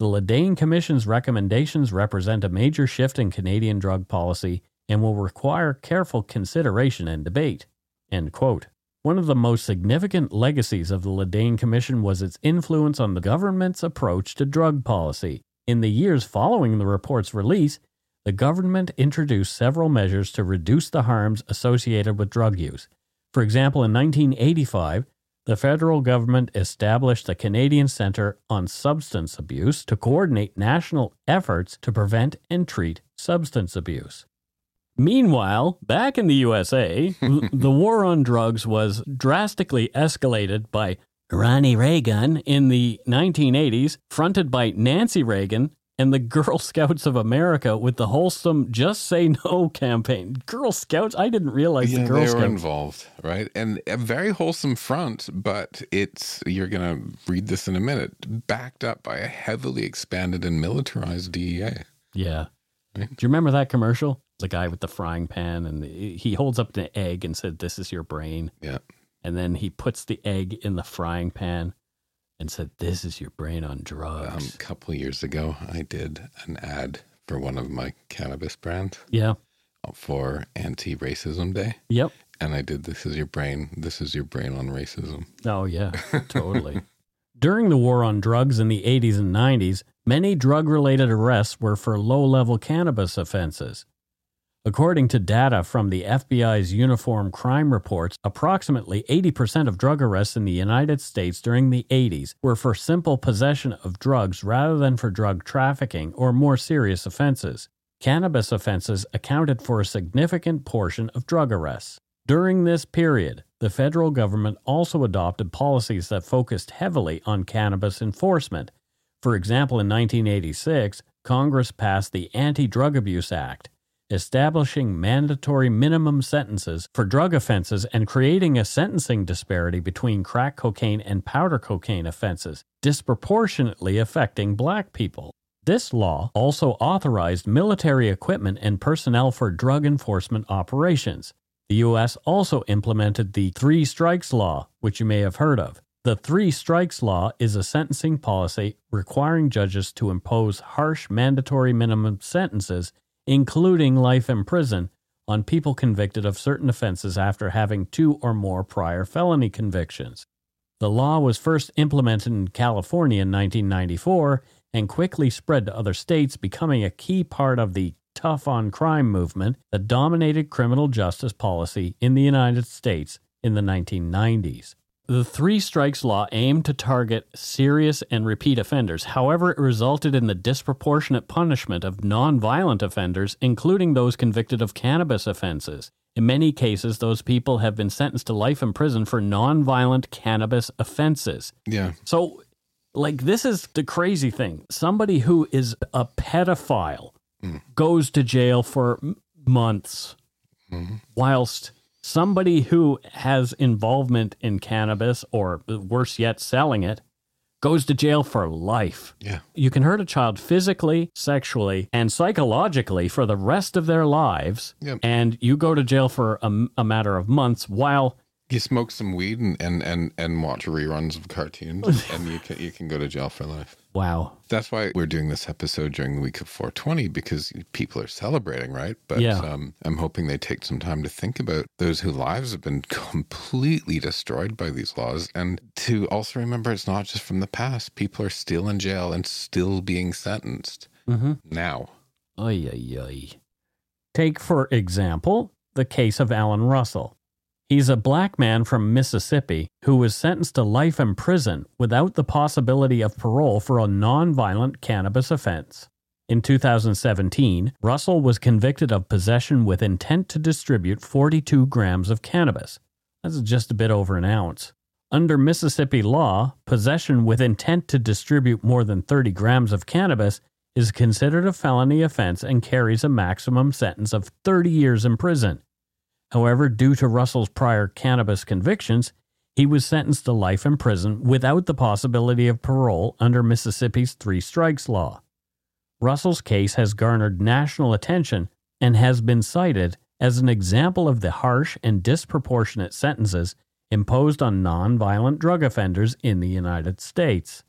[SPEAKER 1] The Le Dain Commission's recommendations represent a major shift in Canadian drug policy and will require careful consideration and debate. End quote. One of the most significant legacies of the Le Dain Commission was its influence on the government's approach to drug policy. In the years following the report's release, the government introduced several measures to reduce the harms associated with drug use. For example, in 1985, the federal government established the Canadian Centre on Substance Abuse to coordinate national efforts to prevent and treat substance abuse. Meanwhile, back in the USA, the war on drugs was drastically escalated by Ronnie Reagan in the 1980s, fronted by Nancy Reagan and the Girl Scouts of America with the wholesome "Just Say No" campaign. Girl Scouts, I didn't realize
[SPEAKER 2] yeah,
[SPEAKER 1] the Girl
[SPEAKER 2] they
[SPEAKER 1] Scouts
[SPEAKER 2] were involved, right? And a very wholesome front, but it's you're gonna read this in a minute, backed up by a heavily expanded and militarized DEA.
[SPEAKER 1] Yeah.
[SPEAKER 2] Right.
[SPEAKER 1] Do you remember that commercial? The guy with the frying pan, and he holds up an egg and said, "This is your brain."
[SPEAKER 2] Yeah.
[SPEAKER 1] And then he puts the egg in the frying pan and said, "This is your brain on
[SPEAKER 2] Um,
[SPEAKER 1] drugs."
[SPEAKER 2] a couple years ago, I did an ad for one of my cannabis brands
[SPEAKER 1] yeah.
[SPEAKER 2] for Anti-Racism Day,
[SPEAKER 1] Yep.
[SPEAKER 2] and I did "This is your brain. This is your brain on racism."
[SPEAKER 1] Oh yeah. Totally. During the war on drugs in the 80s and 90s, many drug related arrests were for low level cannabis offenses. According to data from the FBI's Uniform Crime Reports, approximately 80% of drug arrests in the United States during the 80s were for simple possession of drugs rather than for drug trafficking or more serious offenses. Cannabis offenses accounted for a significant portion of drug arrests. During this period, the federal government also adopted policies that focused heavily on cannabis enforcement. For example, in 1986, Congress passed the Anti Drug Abuse Act establishing mandatory minimum sentences for drug offenses and creating a sentencing disparity between crack cocaine and powder cocaine offenses, disproportionately affecting black people. This law also authorized military equipment and personnel for drug enforcement operations. The U.S. also implemented the Three Strikes Law, which you may have heard of. The Three Strikes Law is a sentencing policy requiring judges to impose harsh mandatory minimum sentences including life in prison, on people convicted of certain offenses after having two or more prior felony convictions. The law was first implemented in California in 1994 and quickly spread to other states, becoming a key part of the tough on crime movement that dominated criminal justice policy in the United States in the 1990s. The three strikes law aimed to target serious and repeat offenders. However, it resulted in the disproportionate punishment of nonviolent offenders, including those convicted of cannabis offenses. In many cases, those people have been sentenced to life in prison for nonviolent cannabis offenses.
[SPEAKER 2] Yeah.
[SPEAKER 1] So, like, this is the crazy thing. Somebody who is a pedophile
[SPEAKER 2] Mm.
[SPEAKER 1] goes to jail for months,
[SPEAKER 2] Mhm.
[SPEAKER 1] whilst somebody who has involvement in cannabis or worse yet, selling it goes to jail for life.
[SPEAKER 2] Yeah.
[SPEAKER 1] You can hurt a child physically, sexually, and psychologically for the rest of their lives,
[SPEAKER 2] Yep.
[SPEAKER 1] and you go to jail for a, a matter of months while
[SPEAKER 2] You smoke some weed and, and, and, and watch reruns of cartoons, and you can you can go to jail for life.
[SPEAKER 1] wow.
[SPEAKER 2] That's why we're doing this episode during the week of 420 because people are celebrating, right? But
[SPEAKER 1] Yeah.
[SPEAKER 2] um, I'm hoping they take some time to think about those whose lives have been completely destroyed by these laws and to also remember it's not just from the past. People are still in jail and still being sentenced
[SPEAKER 1] Mm-hmm.
[SPEAKER 2] now.
[SPEAKER 1] Ay, ay, ay. Take, for example, the case of Alan Russell. He's a black man from Mississippi who was sentenced to life in prison without the possibility of parole for a nonviolent cannabis offense. In 2017, Russell was convicted of possession with intent to distribute 42 grams of cannabis. That's just a bit over an ounce. Under Mississippi law, possession with intent to distribute more than 30 grams of cannabis is considered a felony offense and carries a maximum sentence of 30 years in prison. However, due to Russell's prior cannabis convictions, he was sentenced to life in prison without the possibility of parole under Mississippi's three strikes law. Russell's case has garnered national attention and has been cited as an example of the harsh and disproportionate sentences imposed on nonviolent drug offenders in the United States.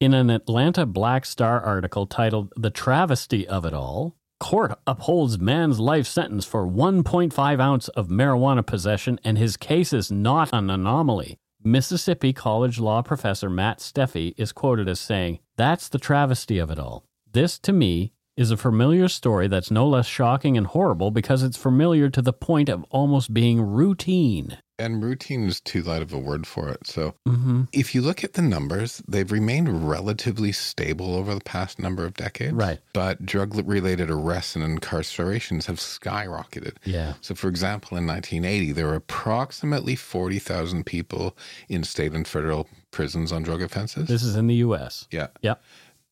[SPEAKER 1] In an Atlanta Black Star article titled The Travesty of It All, court upholds man's life sentence for 1.5 ounce of marijuana possession and his case is not an anomaly. Mississippi College law professor Matt Steffey is quoted as saying, That's the travesty of it all. This, to me, is a familiar story that's no less shocking and horrible because it's familiar to the point of almost being routine.
[SPEAKER 2] And routine is too light of a word for it. So
[SPEAKER 1] Mm-hmm.
[SPEAKER 2] if you look at the numbers, they've remained relatively stable over the past number of decades.
[SPEAKER 1] Right.
[SPEAKER 2] But drug related arrests and incarcerations have skyrocketed.
[SPEAKER 1] Yeah.
[SPEAKER 2] So, for example, in 1980, there were approximately 40,000 people in state and federal prisons on drug offenses.
[SPEAKER 1] This is in the U.S.
[SPEAKER 2] yeah.
[SPEAKER 1] Yep.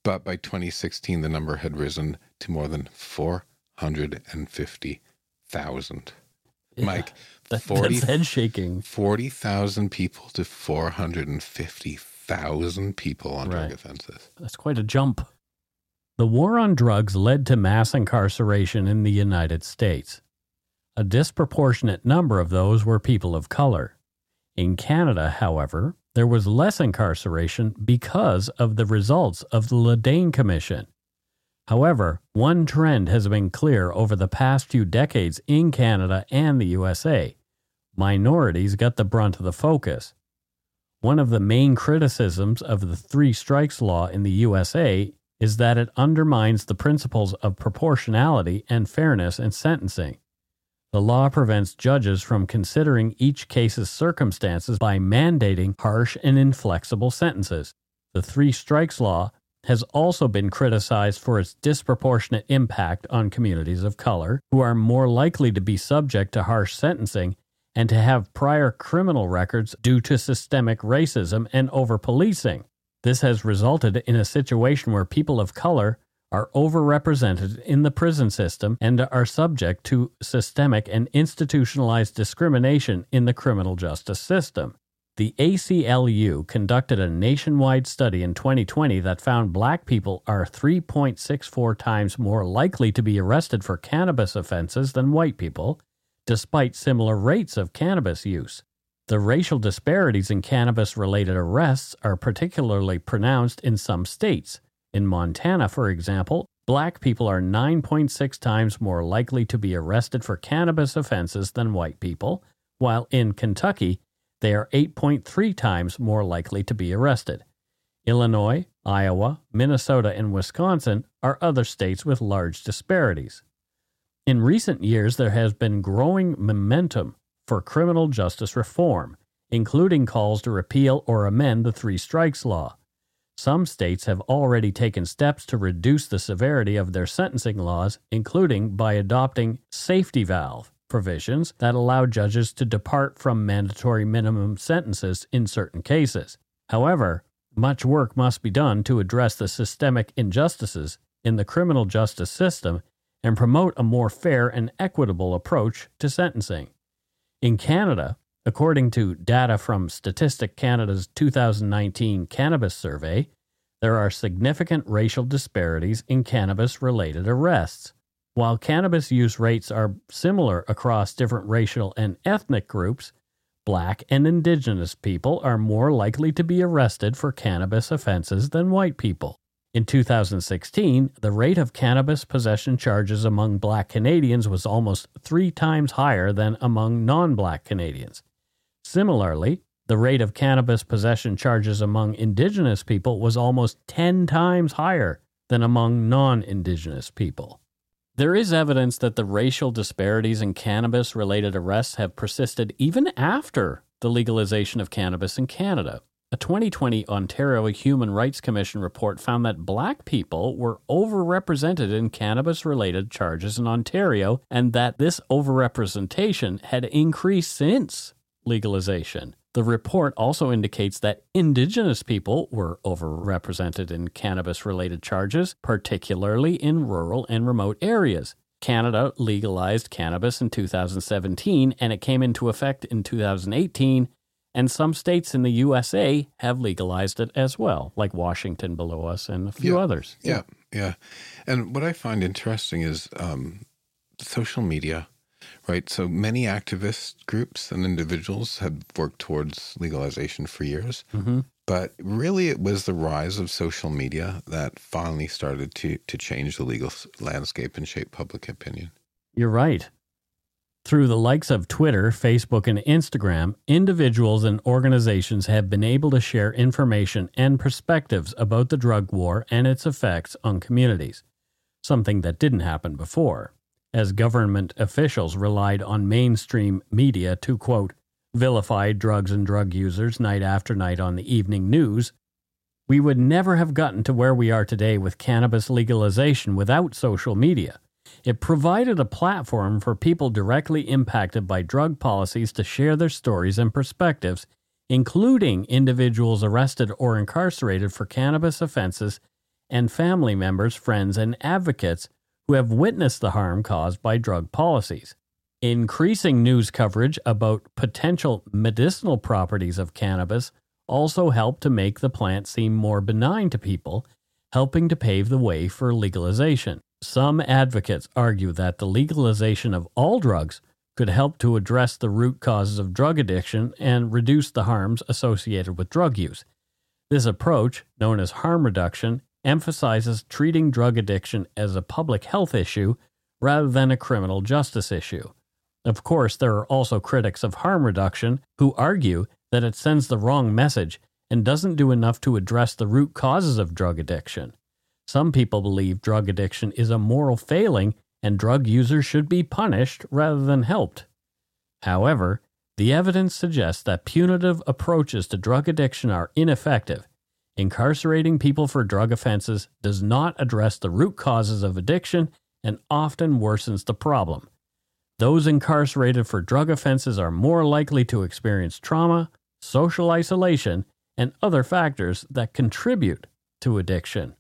[SPEAKER 2] But by 2016, the number had risen to more than 450,000. Mike,
[SPEAKER 1] That,
[SPEAKER 2] 40
[SPEAKER 1] that's head shaking.
[SPEAKER 2] 40,000 people to 450,000 people on drug offenses.
[SPEAKER 1] That's quite a jump. The war on drugs led to mass incarceration in the United States. A disproportionate number of those were people of color. In Canada, however, there was less incarceration because of the results of the Le Dain Commission. However, one trend has been clear over the past few decades in Canada and the USA. Minorities got the brunt of the focus. One of the main criticisms of the three strikes law in the USA is that it undermines the principles of proportionality and fairness in sentencing. The law prevents judges from considering each case's circumstances by mandating harsh and inflexible sentences. The three strikes law has also been criticized for its disproportionate impact on communities of color, who are more likely to be subject to harsh sentencing and to have prior criminal records due to systemic racism and over policing. This has resulted in a situation where people of color are overrepresented in the prison system and are subject to systemic and institutionalized discrimination in the criminal justice system. The ACLU conducted a nationwide study in 2020 that found black people are 3.64 times more likely to be arrested for cannabis offenses than white people, despite similar rates of cannabis use. The racial disparities in cannabis related arrests are particularly pronounced in some states. In Montana, for example, black people are 9.6 times more likely to be arrested for cannabis offenses than white people, while in Kentucky, they are 8.3 times more likely to be arrested. Illinois, Iowa, Minnesota, and Wisconsin are other states with large disparities. In recent years, there has been growing momentum for criminal justice reform, including calls to repeal or amend the three strikes law. Some states have already taken steps to reduce the severity of their sentencing laws, including by adopting safety valve provisions that allow judges to depart from mandatory minimum sentences in certain cases. However, much work must be done to address the systemic injustices in the criminal justice system and promote a more fair and equitable approach to sentencing. In Canada, according to data from Statistic Canada's 2019 cannabis survey, there are significant racial disparities in cannabis related arrests. While cannabis use rates are similar across different racial and ethnic groups, black and indigenous people are more likely to be arrested for cannabis offenses than white people. In 2016, the rate of cannabis possession charges among black Canadians was almost three times higher than among non black Canadians. Similarly, the rate of cannabis possession charges among Indigenous people was almost 10 times higher than among non Indigenous people. There is evidence that the racial disparities in cannabis related arrests have persisted even after the legalization of cannabis in Canada. A 2020 Ontario Human Rights Commission report found that black people were overrepresented in cannabis related charges in Ontario and that this overrepresentation had increased since legalization. The report also indicates that Indigenous people were overrepresented in cannabis related charges, particularly in rural and remote areas. Canada legalized cannabis in 2017 and it came into effect in 2018 and some states in the USA have legalized it as well, like Washington below us and a few
[SPEAKER 2] yeah,
[SPEAKER 1] others.
[SPEAKER 2] Yeah, yeah. And what I find interesting is um, social media, right? So many activist groups and individuals have worked towards legalization for years. Mm-hmm. But really, it was the rise of social media that finally started to, to change the legal landscape and shape public opinion.
[SPEAKER 1] You're right. Through the likes of Twitter, Facebook, and Instagram, individuals and organizations have been able to share information and perspectives about the drug war and its effects on communities, something that didn't happen before, as government officials relied on mainstream media to, quote, vilify drugs and drug users night after night on the evening news. We would never have gotten to where we are today with cannabis legalization without social media. It provided a platform for people directly impacted by drug policies to share their stories and perspectives, including individuals arrested or incarcerated for cannabis offenses and family members, friends, and advocates who have witnessed the harm caused by drug policies. Increasing news coverage about potential medicinal properties of cannabis also helped to make the plant seem more benign to people, helping to pave the way for legalization. Some advocates argue that the legalization of all drugs could help to address the root causes of drug addiction and reduce the harms associated with drug use. This approach, known as harm reduction, emphasizes treating drug addiction as a public health issue rather than a criminal justice issue. Of course, there are also critics of harm reduction who argue that it sends the wrong message and doesn't do enough to address the root causes of drug addiction. Some people believe drug addiction is a moral failing and drug users should be punished rather than helped. However, the evidence suggests that punitive approaches to drug addiction are ineffective. Incarcerating people for drug offenses does not address the root causes of addiction and often worsens the problem. Those incarcerated for drug offenses are more likely to experience trauma, social isolation, and other factors that contribute to addiction.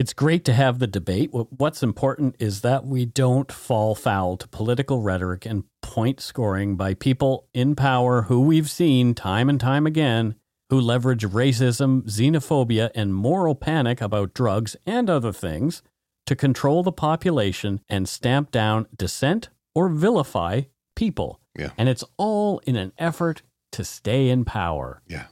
[SPEAKER 1] It's great to have the debate. What's important is that we don't fall foul to political rhetoric and point scoring by people in power who we've seen time and time again who leverage racism, xenophobia, and moral panic about drugs and other things to control the population and stamp down dissent or vilify people.
[SPEAKER 2] Yeah.
[SPEAKER 1] And it's all in an effort to stay in power.
[SPEAKER 2] Yeah.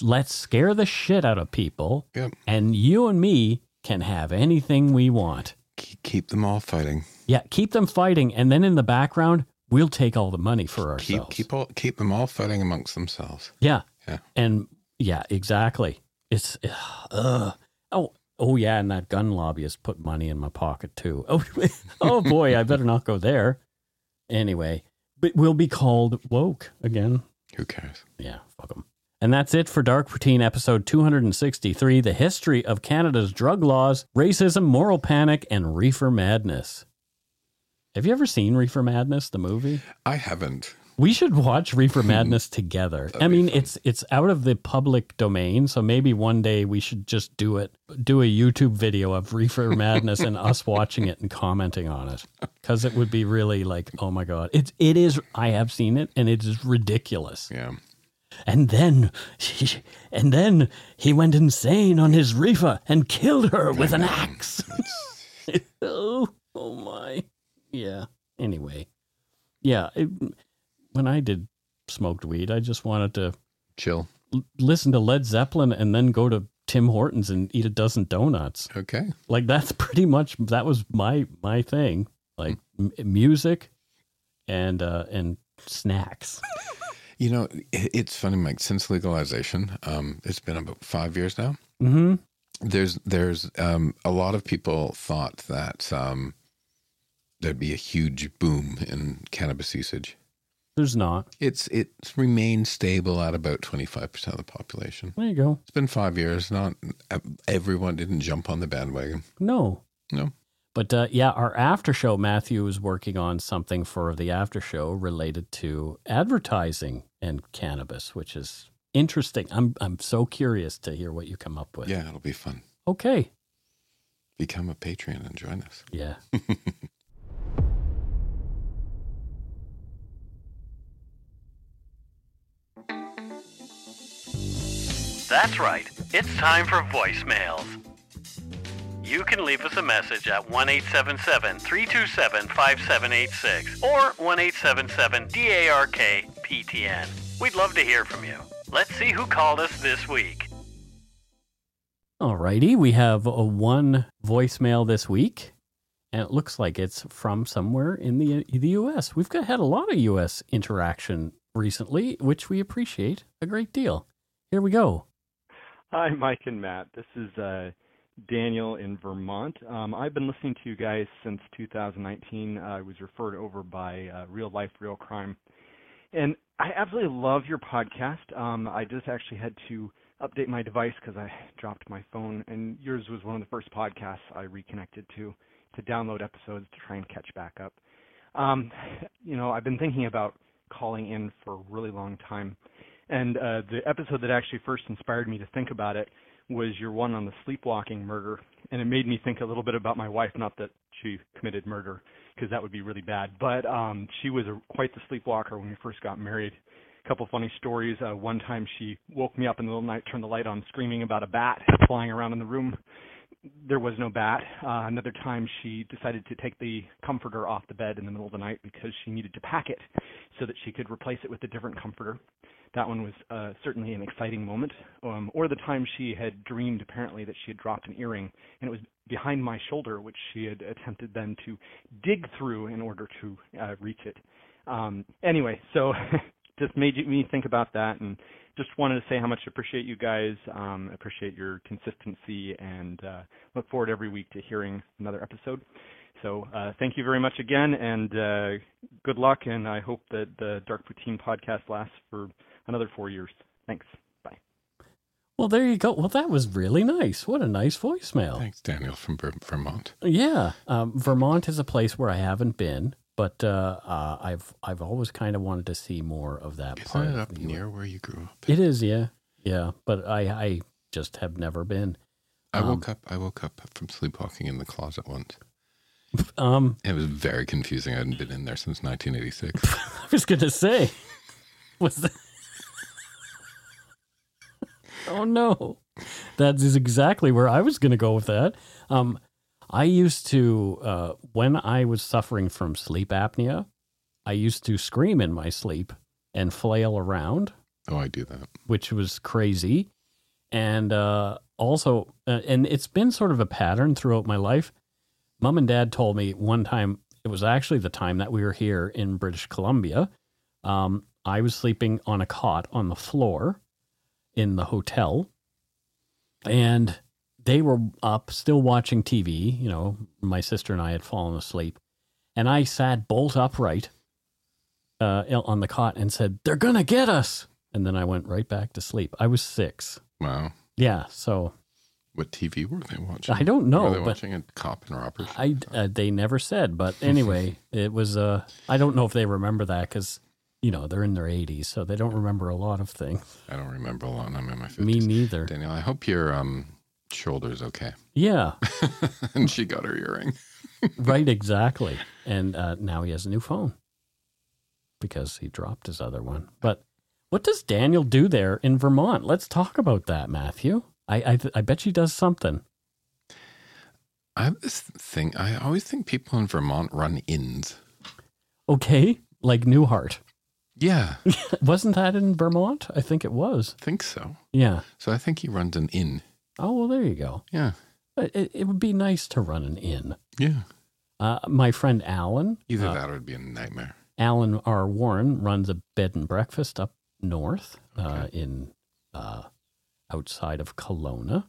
[SPEAKER 1] Let's scare the shit out of people.
[SPEAKER 2] Yep.
[SPEAKER 1] And you and me can have anything we want.
[SPEAKER 2] Keep them all fighting.
[SPEAKER 1] Yeah, keep them fighting, and then in the background, we'll take all the money for
[SPEAKER 2] Keep
[SPEAKER 1] ourselves.
[SPEAKER 2] keep all keep them all fighting amongst themselves.
[SPEAKER 1] yeah,
[SPEAKER 2] Yeah.
[SPEAKER 1] and yeah, exactly. It's uh, oh oh yeah, and that gun lobbyist put money in my pocket too. Oh oh boy, I better not go there. Anyway, but we'll be called woke again.
[SPEAKER 2] Who cares?
[SPEAKER 1] Yeah, fuck them. And that's it for Dark Poutine episode 263 The History of Canada's Drug Laws, Racism, Moral Panic, and Reefer Madness. Have you ever seen Reefer Madness, the movie?
[SPEAKER 2] I haven't.
[SPEAKER 1] We should watch Reefer Madness together. I mean,
[SPEAKER 2] fun.
[SPEAKER 1] it's it's out of the public domain, so maybe one day we should just do it, do a YouTube video of Reefer Madness and us watching it and commenting on it, because it would be really like, oh my god, it's it is. I have seen it, and it is ridiculous.
[SPEAKER 2] Yeah.
[SPEAKER 1] And then, and then he went insane on his reefer and killed her with an axe. oh, oh my. Yeah. Anyway, yeah. It, when I did smoked weed, I just wanted to
[SPEAKER 2] Chill.
[SPEAKER 1] l- listen to Led Zeppelin and then go to Tim Hortons and eat a dozen donuts.
[SPEAKER 2] Okay.
[SPEAKER 1] Like that's pretty much that was my my thing. Like m- music and uh and snacks.
[SPEAKER 2] You know, it's funny, Mike. Since legalization, um, it's been about five years now.
[SPEAKER 1] Mm-hmm.
[SPEAKER 2] There's there's um, a lot of people thought that um, there'd be a huge boom in cannabis usage.
[SPEAKER 1] There's not.
[SPEAKER 2] It's it's remained stable at about twenty five percent of the population.
[SPEAKER 1] There you go.
[SPEAKER 2] It's been five years. Not everyone didn't jump on the bandwagon.
[SPEAKER 1] No.
[SPEAKER 2] No.
[SPEAKER 1] But uh, yeah, our after show, Matthew is working on something for the after show related to advertising and cannabis, which is interesting. I'm I'm so curious to hear what you come up with.
[SPEAKER 2] Yeah, it'll be fun.
[SPEAKER 1] Okay.
[SPEAKER 2] Become a Patreon and join us.
[SPEAKER 1] Yeah.
[SPEAKER 3] That's right. It's time for voicemails. You can leave us a message at 1 877 327 5786 or 1 877 DARK PTN. We'd love to hear from you. Let's see who called us this week.
[SPEAKER 1] Alrighty, we have a one voicemail this week, and it looks like it's from somewhere in the the U.S. We've got had a lot of U.S. interaction recently, which we appreciate a great deal. Here we go.
[SPEAKER 4] Hi, Mike and Matt. This is uh, Daniel in Vermont. Um, I've been listening to you guys since 2019. I was referred over by uh, Real Life, Real Crime. And I absolutely love your podcast. Um, I just actually had to update my device because I dropped my phone, and yours was one of the first podcasts I reconnected to to download episodes to try and catch back up. Um, you know, I've been thinking about calling in for a really long time. And uh, the episode that actually first inspired me to think about it was your one on the sleepwalking murder, and it made me think a little bit about my wife. Not that she committed murder, because that would be really bad, but um, she was a, quite the sleepwalker when we first got married. A couple funny stories. Uh, one time she woke me up in the middle of the night, turned the light on, screaming about a bat flying around in the room. There was no bat. Uh, another time she decided to take the comforter off the bed in the middle of the night because she needed to pack it so that she could replace it with a different comforter that one was uh, certainly an exciting moment. Um, or the time she had dreamed apparently that she had dropped an earring and it was behind my shoulder, which she had attempted then to dig through in order to uh, reach it. Um, anyway, so just made me think about that and just wanted to say how much I appreciate you guys. Um, appreciate your consistency, and uh, look forward every week to hearing another episode. So uh, thank you very much again, and uh, good luck. And I hope that the Dark Poutine podcast lasts for another four years. Thanks. Bye.
[SPEAKER 1] Well, there you go. Well, that was really nice. What a nice voicemail.
[SPEAKER 2] Thanks, Daniel from Ver- Vermont.
[SPEAKER 1] Yeah, um, Vermont is a place where I haven't been, but uh, uh, I've I've always kind of wanted to see more of that
[SPEAKER 2] Isn't
[SPEAKER 1] part.
[SPEAKER 2] it up near where you grew up?
[SPEAKER 1] It is, yeah, yeah. But I I just have never been.
[SPEAKER 2] I
[SPEAKER 1] um,
[SPEAKER 2] woke up. I woke up from sleepwalking in the closet once.
[SPEAKER 1] Um,
[SPEAKER 2] It was very confusing. I hadn't been in there since 1986.
[SPEAKER 1] I was gonna say, was that? oh no, that is exactly where I was gonna go with that. Um, I used to uh, when I was suffering from sleep apnea, I used to scream in my sleep and flail around,
[SPEAKER 2] oh, I do that.
[SPEAKER 1] which was crazy, and uh, also, uh, and it's been sort of a pattern throughout my life. Mom and Dad told me one time it was actually the time that we were here in British Columbia. Um, I was sleeping on a cot on the floor in the hotel, and they were up still watching TV. You know, my sister and I had fallen asleep, and I sat bolt upright uh, on the cot and said, "They're gonna get us." And then I went right back to sleep. I was six.
[SPEAKER 2] Wow.
[SPEAKER 1] Yeah, so
[SPEAKER 2] What TV were they watching?
[SPEAKER 1] I don't know,
[SPEAKER 2] Were they watching a cop and robbers?
[SPEAKER 1] I uh, they never said, but anyway, it was. Uh, I don't know if they remember that because you know they're in their 80s, so they don't remember a lot of things.
[SPEAKER 2] I don't remember a lot. I'm in my 50s.
[SPEAKER 1] Me neither.
[SPEAKER 2] Daniel, I hope your um, shoulder's okay.
[SPEAKER 1] Yeah,
[SPEAKER 2] and she got her earring.
[SPEAKER 1] right, exactly. And uh, now he has a new phone because he dropped his other one. But what does Daniel do there in Vermont? Let's talk about that, Matthew. I I, I bet she does something.
[SPEAKER 2] I have this thing. I always think people in Vermont run inns.
[SPEAKER 1] Okay, like Newhart.
[SPEAKER 2] Yeah,
[SPEAKER 1] Wasn't that in Vermont? I think it was.
[SPEAKER 2] I think so.
[SPEAKER 1] Yeah.
[SPEAKER 2] So I think he runs an inn.
[SPEAKER 1] Oh well, there you go.
[SPEAKER 2] Yeah.
[SPEAKER 1] But It, it would be nice to run an inn.
[SPEAKER 2] Yeah.
[SPEAKER 1] Uh, my friend Alan,
[SPEAKER 2] Either
[SPEAKER 1] uh,
[SPEAKER 2] that or it'd be a nightmare.
[SPEAKER 1] Alan R. Warren, runs a bed and breakfast up north uh, in uh, outside of Kelowna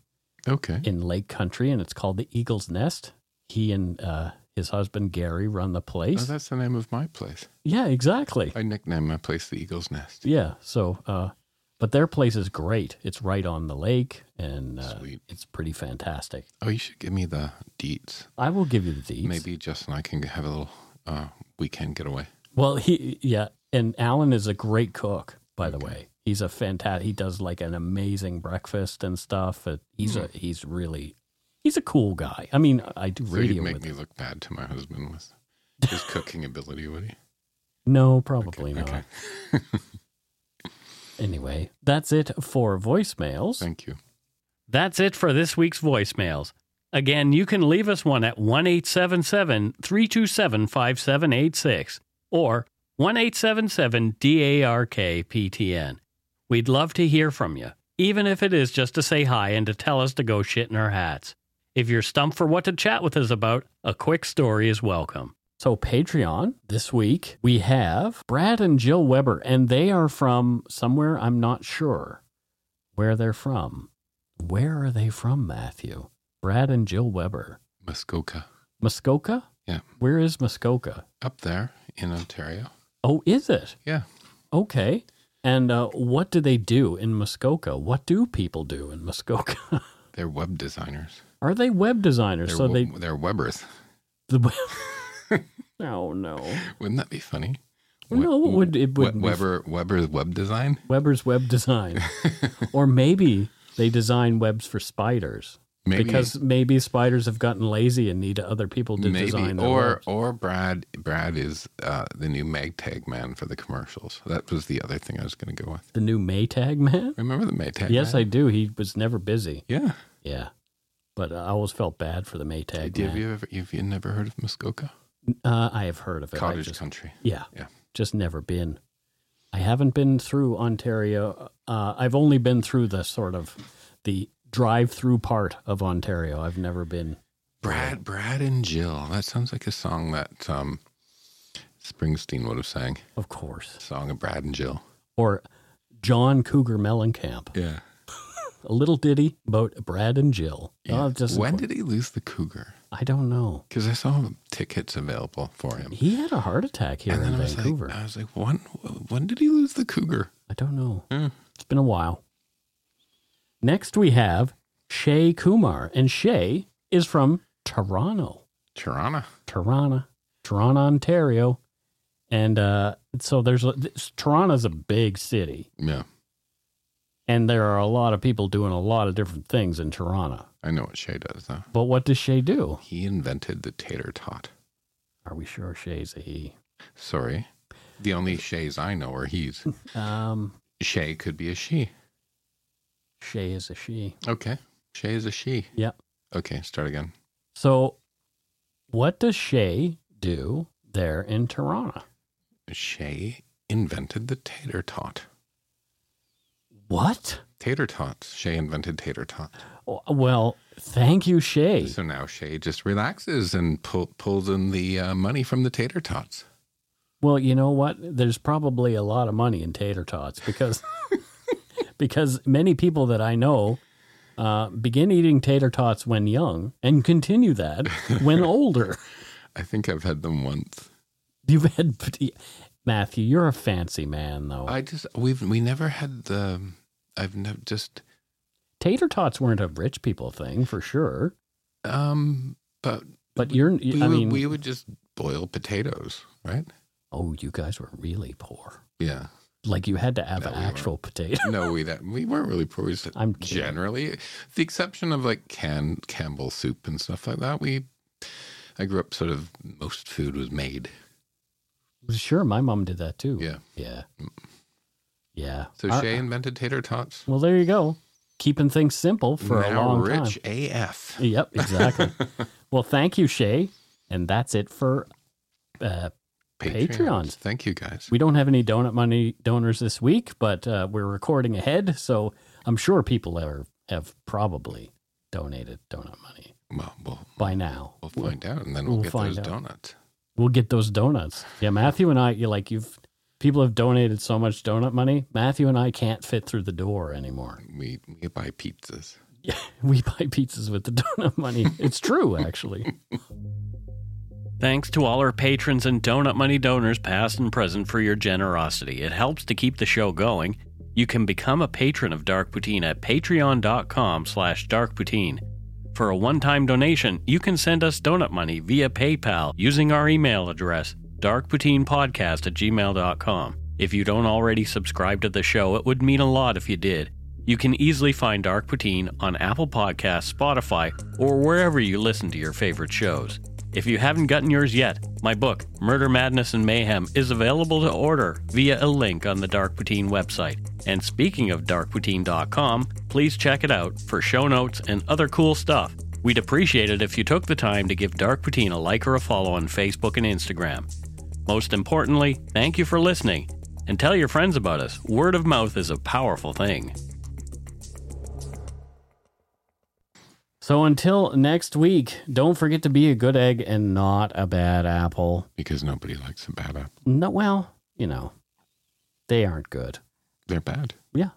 [SPEAKER 2] Okay.
[SPEAKER 1] in Lake Country, and it's called the Eagle's Nest. He and uh, his husband Gary run the
[SPEAKER 2] Oh,
[SPEAKER 1] place.
[SPEAKER 2] that's the name of my place.
[SPEAKER 1] yeah, exactly.
[SPEAKER 2] I nicknamed my place the Eagle's Nest.
[SPEAKER 1] Yeah. So, uh, but their place is great. It's right on the lake, and uh, it's pretty fantastic.
[SPEAKER 2] Oh, you should give me the deets.
[SPEAKER 1] I will give you the deeds.
[SPEAKER 2] Maybe Justin and I can have a little uh, weekend getaway.
[SPEAKER 1] Well, he yeah, and Alan is a great cook, by the way. He's a fantastic. He does like an amazing breakfast and stuff. He's a he's really he's a cool guy. I mean, I do
[SPEAKER 2] So he'd make
[SPEAKER 1] with
[SPEAKER 2] me
[SPEAKER 1] him.
[SPEAKER 2] look bad to my husband with his cooking ability, would he?
[SPEAKER 1] No, probably not.
[SPEAKER 2] Okay.
[SPEAKER 1] Anyway, that's it for voicemails.
[SPEAKER 2] Thank you.
[SPEAKER 1] That's it for this week's voicemails. Again, you can leave us one at 1 877 327 5786 or 1 877 DARK PTN. We'd love to hear from you, even if it is just to say hi and to tell us to go shit in our hats. If you're stumped for what to chat with us about, a quick story is welcome. So, Patreon, this week, we have Brad and Jill Weber, and they are from somewhere I'm not sure where they're from. Where are they from, Matthew? Brad and Jill Weber.
[SPEAKER 2] Muskoka.
[SPEAKER 1] Muskoka?
[SPEAKER 2] Yeah.
[SPEAKER 1] Where is Muskoka?
[SPEAKER 2] Up there in Ontario.
[SPEAKER 1] Oh, is it?
[SPEAKER 2] Yeah.
[SPEAKER 1] Okay. And uh, what do they do in Muskoka? What do people do in Muskoka?
[SPEAKER 2] They're web designers.
[SPEAKER 1] Are they web designers?
[SPEAKER 2] They're,
[SPEAKER 1] so
[SPEAKER 2] we-
[SPEAKER 1] they
[SPEAKER 2] they're Webbers.
[SPEAKER 1] the web. oh no,
[SPEAKER 2] Wouldn't that be funny?
[SPEAKER 1] no, it would it would be
[SPEAKER 2] Weber Weber's web design.
[SPEAKER 1] Weber's web design, or maybe they design webs for spiders
[SPEAKER 2] Maybe
[SPEAKER 1] because maybe spiders have gotten lazy and need other people to
[SPEAKER 2] maybe
[SPEAKER 1] design their
[SPEAKER 2] or
[SPEAKER 1] webs.
[SPEAKER 2] or Brad Brad is uh, the new Maytag man for the commercials. That was the other thing I was going to go with.
[SPEAKER 1] the new Maytag man.
[SPEAKER 2] Remember the Maytag? Man?
[SPEAKER 1] Yes, I do. He was never busy.
[SPEAKER 2] Yeah.
[SPEAKER 1] Yeah, but I always felt bad for the Maytag
[SPEAKER 2] Have
[SPEAKER 1] man.
[SPEAKER 2] you ever have you never heard of Muskoka?
[SPEAKER 1] Uh, I have heard of it.
[SPEAKER 2] Cottage
[SPEAKER 1] just-
[SPEAKER 2] country.
[SPEAKER 1] Yeah.
[SPEAKER 2] Yeah.
[SPEAKER 1] Just never been. I haven't been through Ontario. Uh, I've only been through the sort of the drive-through part of Ontario. I've never been.
[SPEAKER 2] Brad Brad and Jill. That sounds like a song that um, Springsteen would have sang.
[SPEAKER 1] Of course.
[SPEAKER 2] Song of Brad and Jill.
[SPEAKER 1] Or John Cougar Mellencamp.
[SPEAKER 2] Yeah.
[SPEAKER 1] A little ditty about Brad and Jill.
[SPEAKER 2] yeah.
[SPEAKER 1] Oh, just
[SPEAKER 2] when did he lose the cougar?
[SPEAKER 1] I don't know.
[SPEAKER 2] Because I saw tickets available for him.
[SPEAKER 1] He had a heart attack here
[SPEAKER 2] and then
[SPEAKER 1] in
[SPEAKER 2] I was
[SPEAKER 1] Vancouver.
[SPEAKER 2] like, I was like, when when did he lose the cougar?
[SPEAKER 1] I don't know.
[SPEAKER 2] Hmm.
[SPEAKER 1] It's been a while. Next, we have Shay Kumar, and Shay is from Toronto,
[SPEAKER 2] Tirana.
[SPEAKER 1] Toronto, Toronto, Ontario, and uh, so there's a, this, Toronto's a big city,
[SPEAKER 2] Yeah.
[SPEAKER 1] and there are a lot of people doing a lot of different things in Toronto.
[SPEAKER 2] I know what Shay does though.
[SPEAKER 1] But what does Shay do?
[SPEAKER 2] He invented the tater tot.
[SPEAKER 1] Are we sure Shay's a he?
[SPEAKER 2] Sorry. The only Shays I know are he's.
[SPEAKER 1] Um,
[SPEAKER 2] Shay could be a she.
[SPEAKER 1] Shay is a she.
[SPEAKER 2] Okay. Shay is a she.
[SPEAKER 1] Yep.
[SPEAKER 2] Okay, start again.
[SPEAKER 1] So, what does Shay do there in Toronto?
[SPEAKER 2] Shay invented the tater tot.
[SPEAKER 1] What?
[SPEAKER 2] Tater tots. Shay invented tater tot.
[SPEAKER 1] Well, thank you, Shay.
[SPEAKER 2] So now Shay just relaxes and pull, pulls in the uh, money from the tater tots.
[SPEAKER 1] Well, you know what? There's probably a lot of money in tater tots because because many people that I know uh, begin eating tater tots when young and continue that when older.
[SPEAKER 2] I think I've had them once.
[SPEAKER 1] You've had Matthew. You're a fancy man, though.
[SPEAKER 2] I just we've we never had the. I've never just
[SPEAKER 1] tater tots weren't a rich people thing for sure.
[SPEAKER 2] um. But
[SPEAKER 1] But you're.
[SPEAKER 2] we,
[SPEAKER 1] I
[SPEAKER 2] would,
[SPEAKER 1] mean,
[SPEAKER 2] we would just boil potatoes, right?
[SPEAKER 1] oh, you guys were really poor.
[SPEAKER 2] Yeah.
[SPEAKER 1] Like you had to have
[SPEAKER 2] No,
[SPEAKER 1] an
[SPEAKER 2] we weren't.
[SPEAKER 1] actual potato.
[SPEAKER 2] No, we that we weren't really poor. We just
[SPEAKER 1] I'm kidding.
[SPEAKER 2] generally, the exception of like canned Campbell soup and stuff like that. We, I grew up sort of most food was made.
[SPEAKER 1] Sure, my mom did that too.
[SPEAKER 2] Yeah.
[SPEAKER 1] Yeah. Yeah.
[SPEAKER 2] So
[SPEAKER 1] Our-
[SPEAKER 2] Shay invented tater tots.
[SPEAKER 1] Well, there you go. Keeping things simple for a
[SPEAKER 2] now
[SPEAKER 1] long
[SPEAKER 2] rich
[SPEAKER 1] time.
[SPEAKER 2] AF.
[SPEAKER 1] Yep, exactly. well, thank you, Shay. And that's it for uh, Patreons.
[SPEAKER 2] Thank you guys.
[SPEAKER 1] we don't have any donut money donors this week, but uh, we're recording ahead, so I'm sure people are have probably donated donut money
[SPEAKER 2] well, we'll,
[SPEAKER 1] by now.
[SPEAKER 2] we'll find out, and then we'll,
[SPEAKER 1] we'll
[SPEAKER 2] get those
[SPEAKER 1] out.
[SPEAKER 2] donuts.
[SPEAKER 1] We'll get those donuts. Yeah, Matthew and I, you like you've people have donated so much donut money. Matthew and I can't fit through the door anymore.
[SPEAKER 2] We we buy pizzas.
[SPEAKER 1] Yeah, we buy pizzas with the donut money. It's true, actually. Thanks to all our patrons and Donut Money donors, past and present, for your generosity. It helps to keep the show going. You can become a patron of Dark Poutine at patreon.com slash darkpoutine. For a one-time donation, you can send us donut money via PayPal using our email address, darkpoutinepodcast at gmail.com. If you don't already subscribe to the show, it would mean a lot if you did. You can easily find Dark Poutine on Apple Podcasts, Spotify, or wherever you listen to your favorite shows. If you haven't gotten yours yet, my book, Murder, Madness, and Mayhem, is available to order via a link on the Dark Poutine website. And speaking of darkpoutine.com, please check it out for show notes and other cool stuff. We'd appreciate it if you took the time to give Dark Poutine a like or a follow on Facebook and Instagram. Most importantly, thank you for listening and tell your friends about us. Word of mouth is a powerful thing. So until next week, don't forget to be a good egg and not a bad apple.
[SPEAKER 2] Because nobody likes a bad apple.
[SPEAKER 1] No, well, you know, they aren't good.
[SPEAKER 2] They're bad.
[SPEAKER 1] Yeah.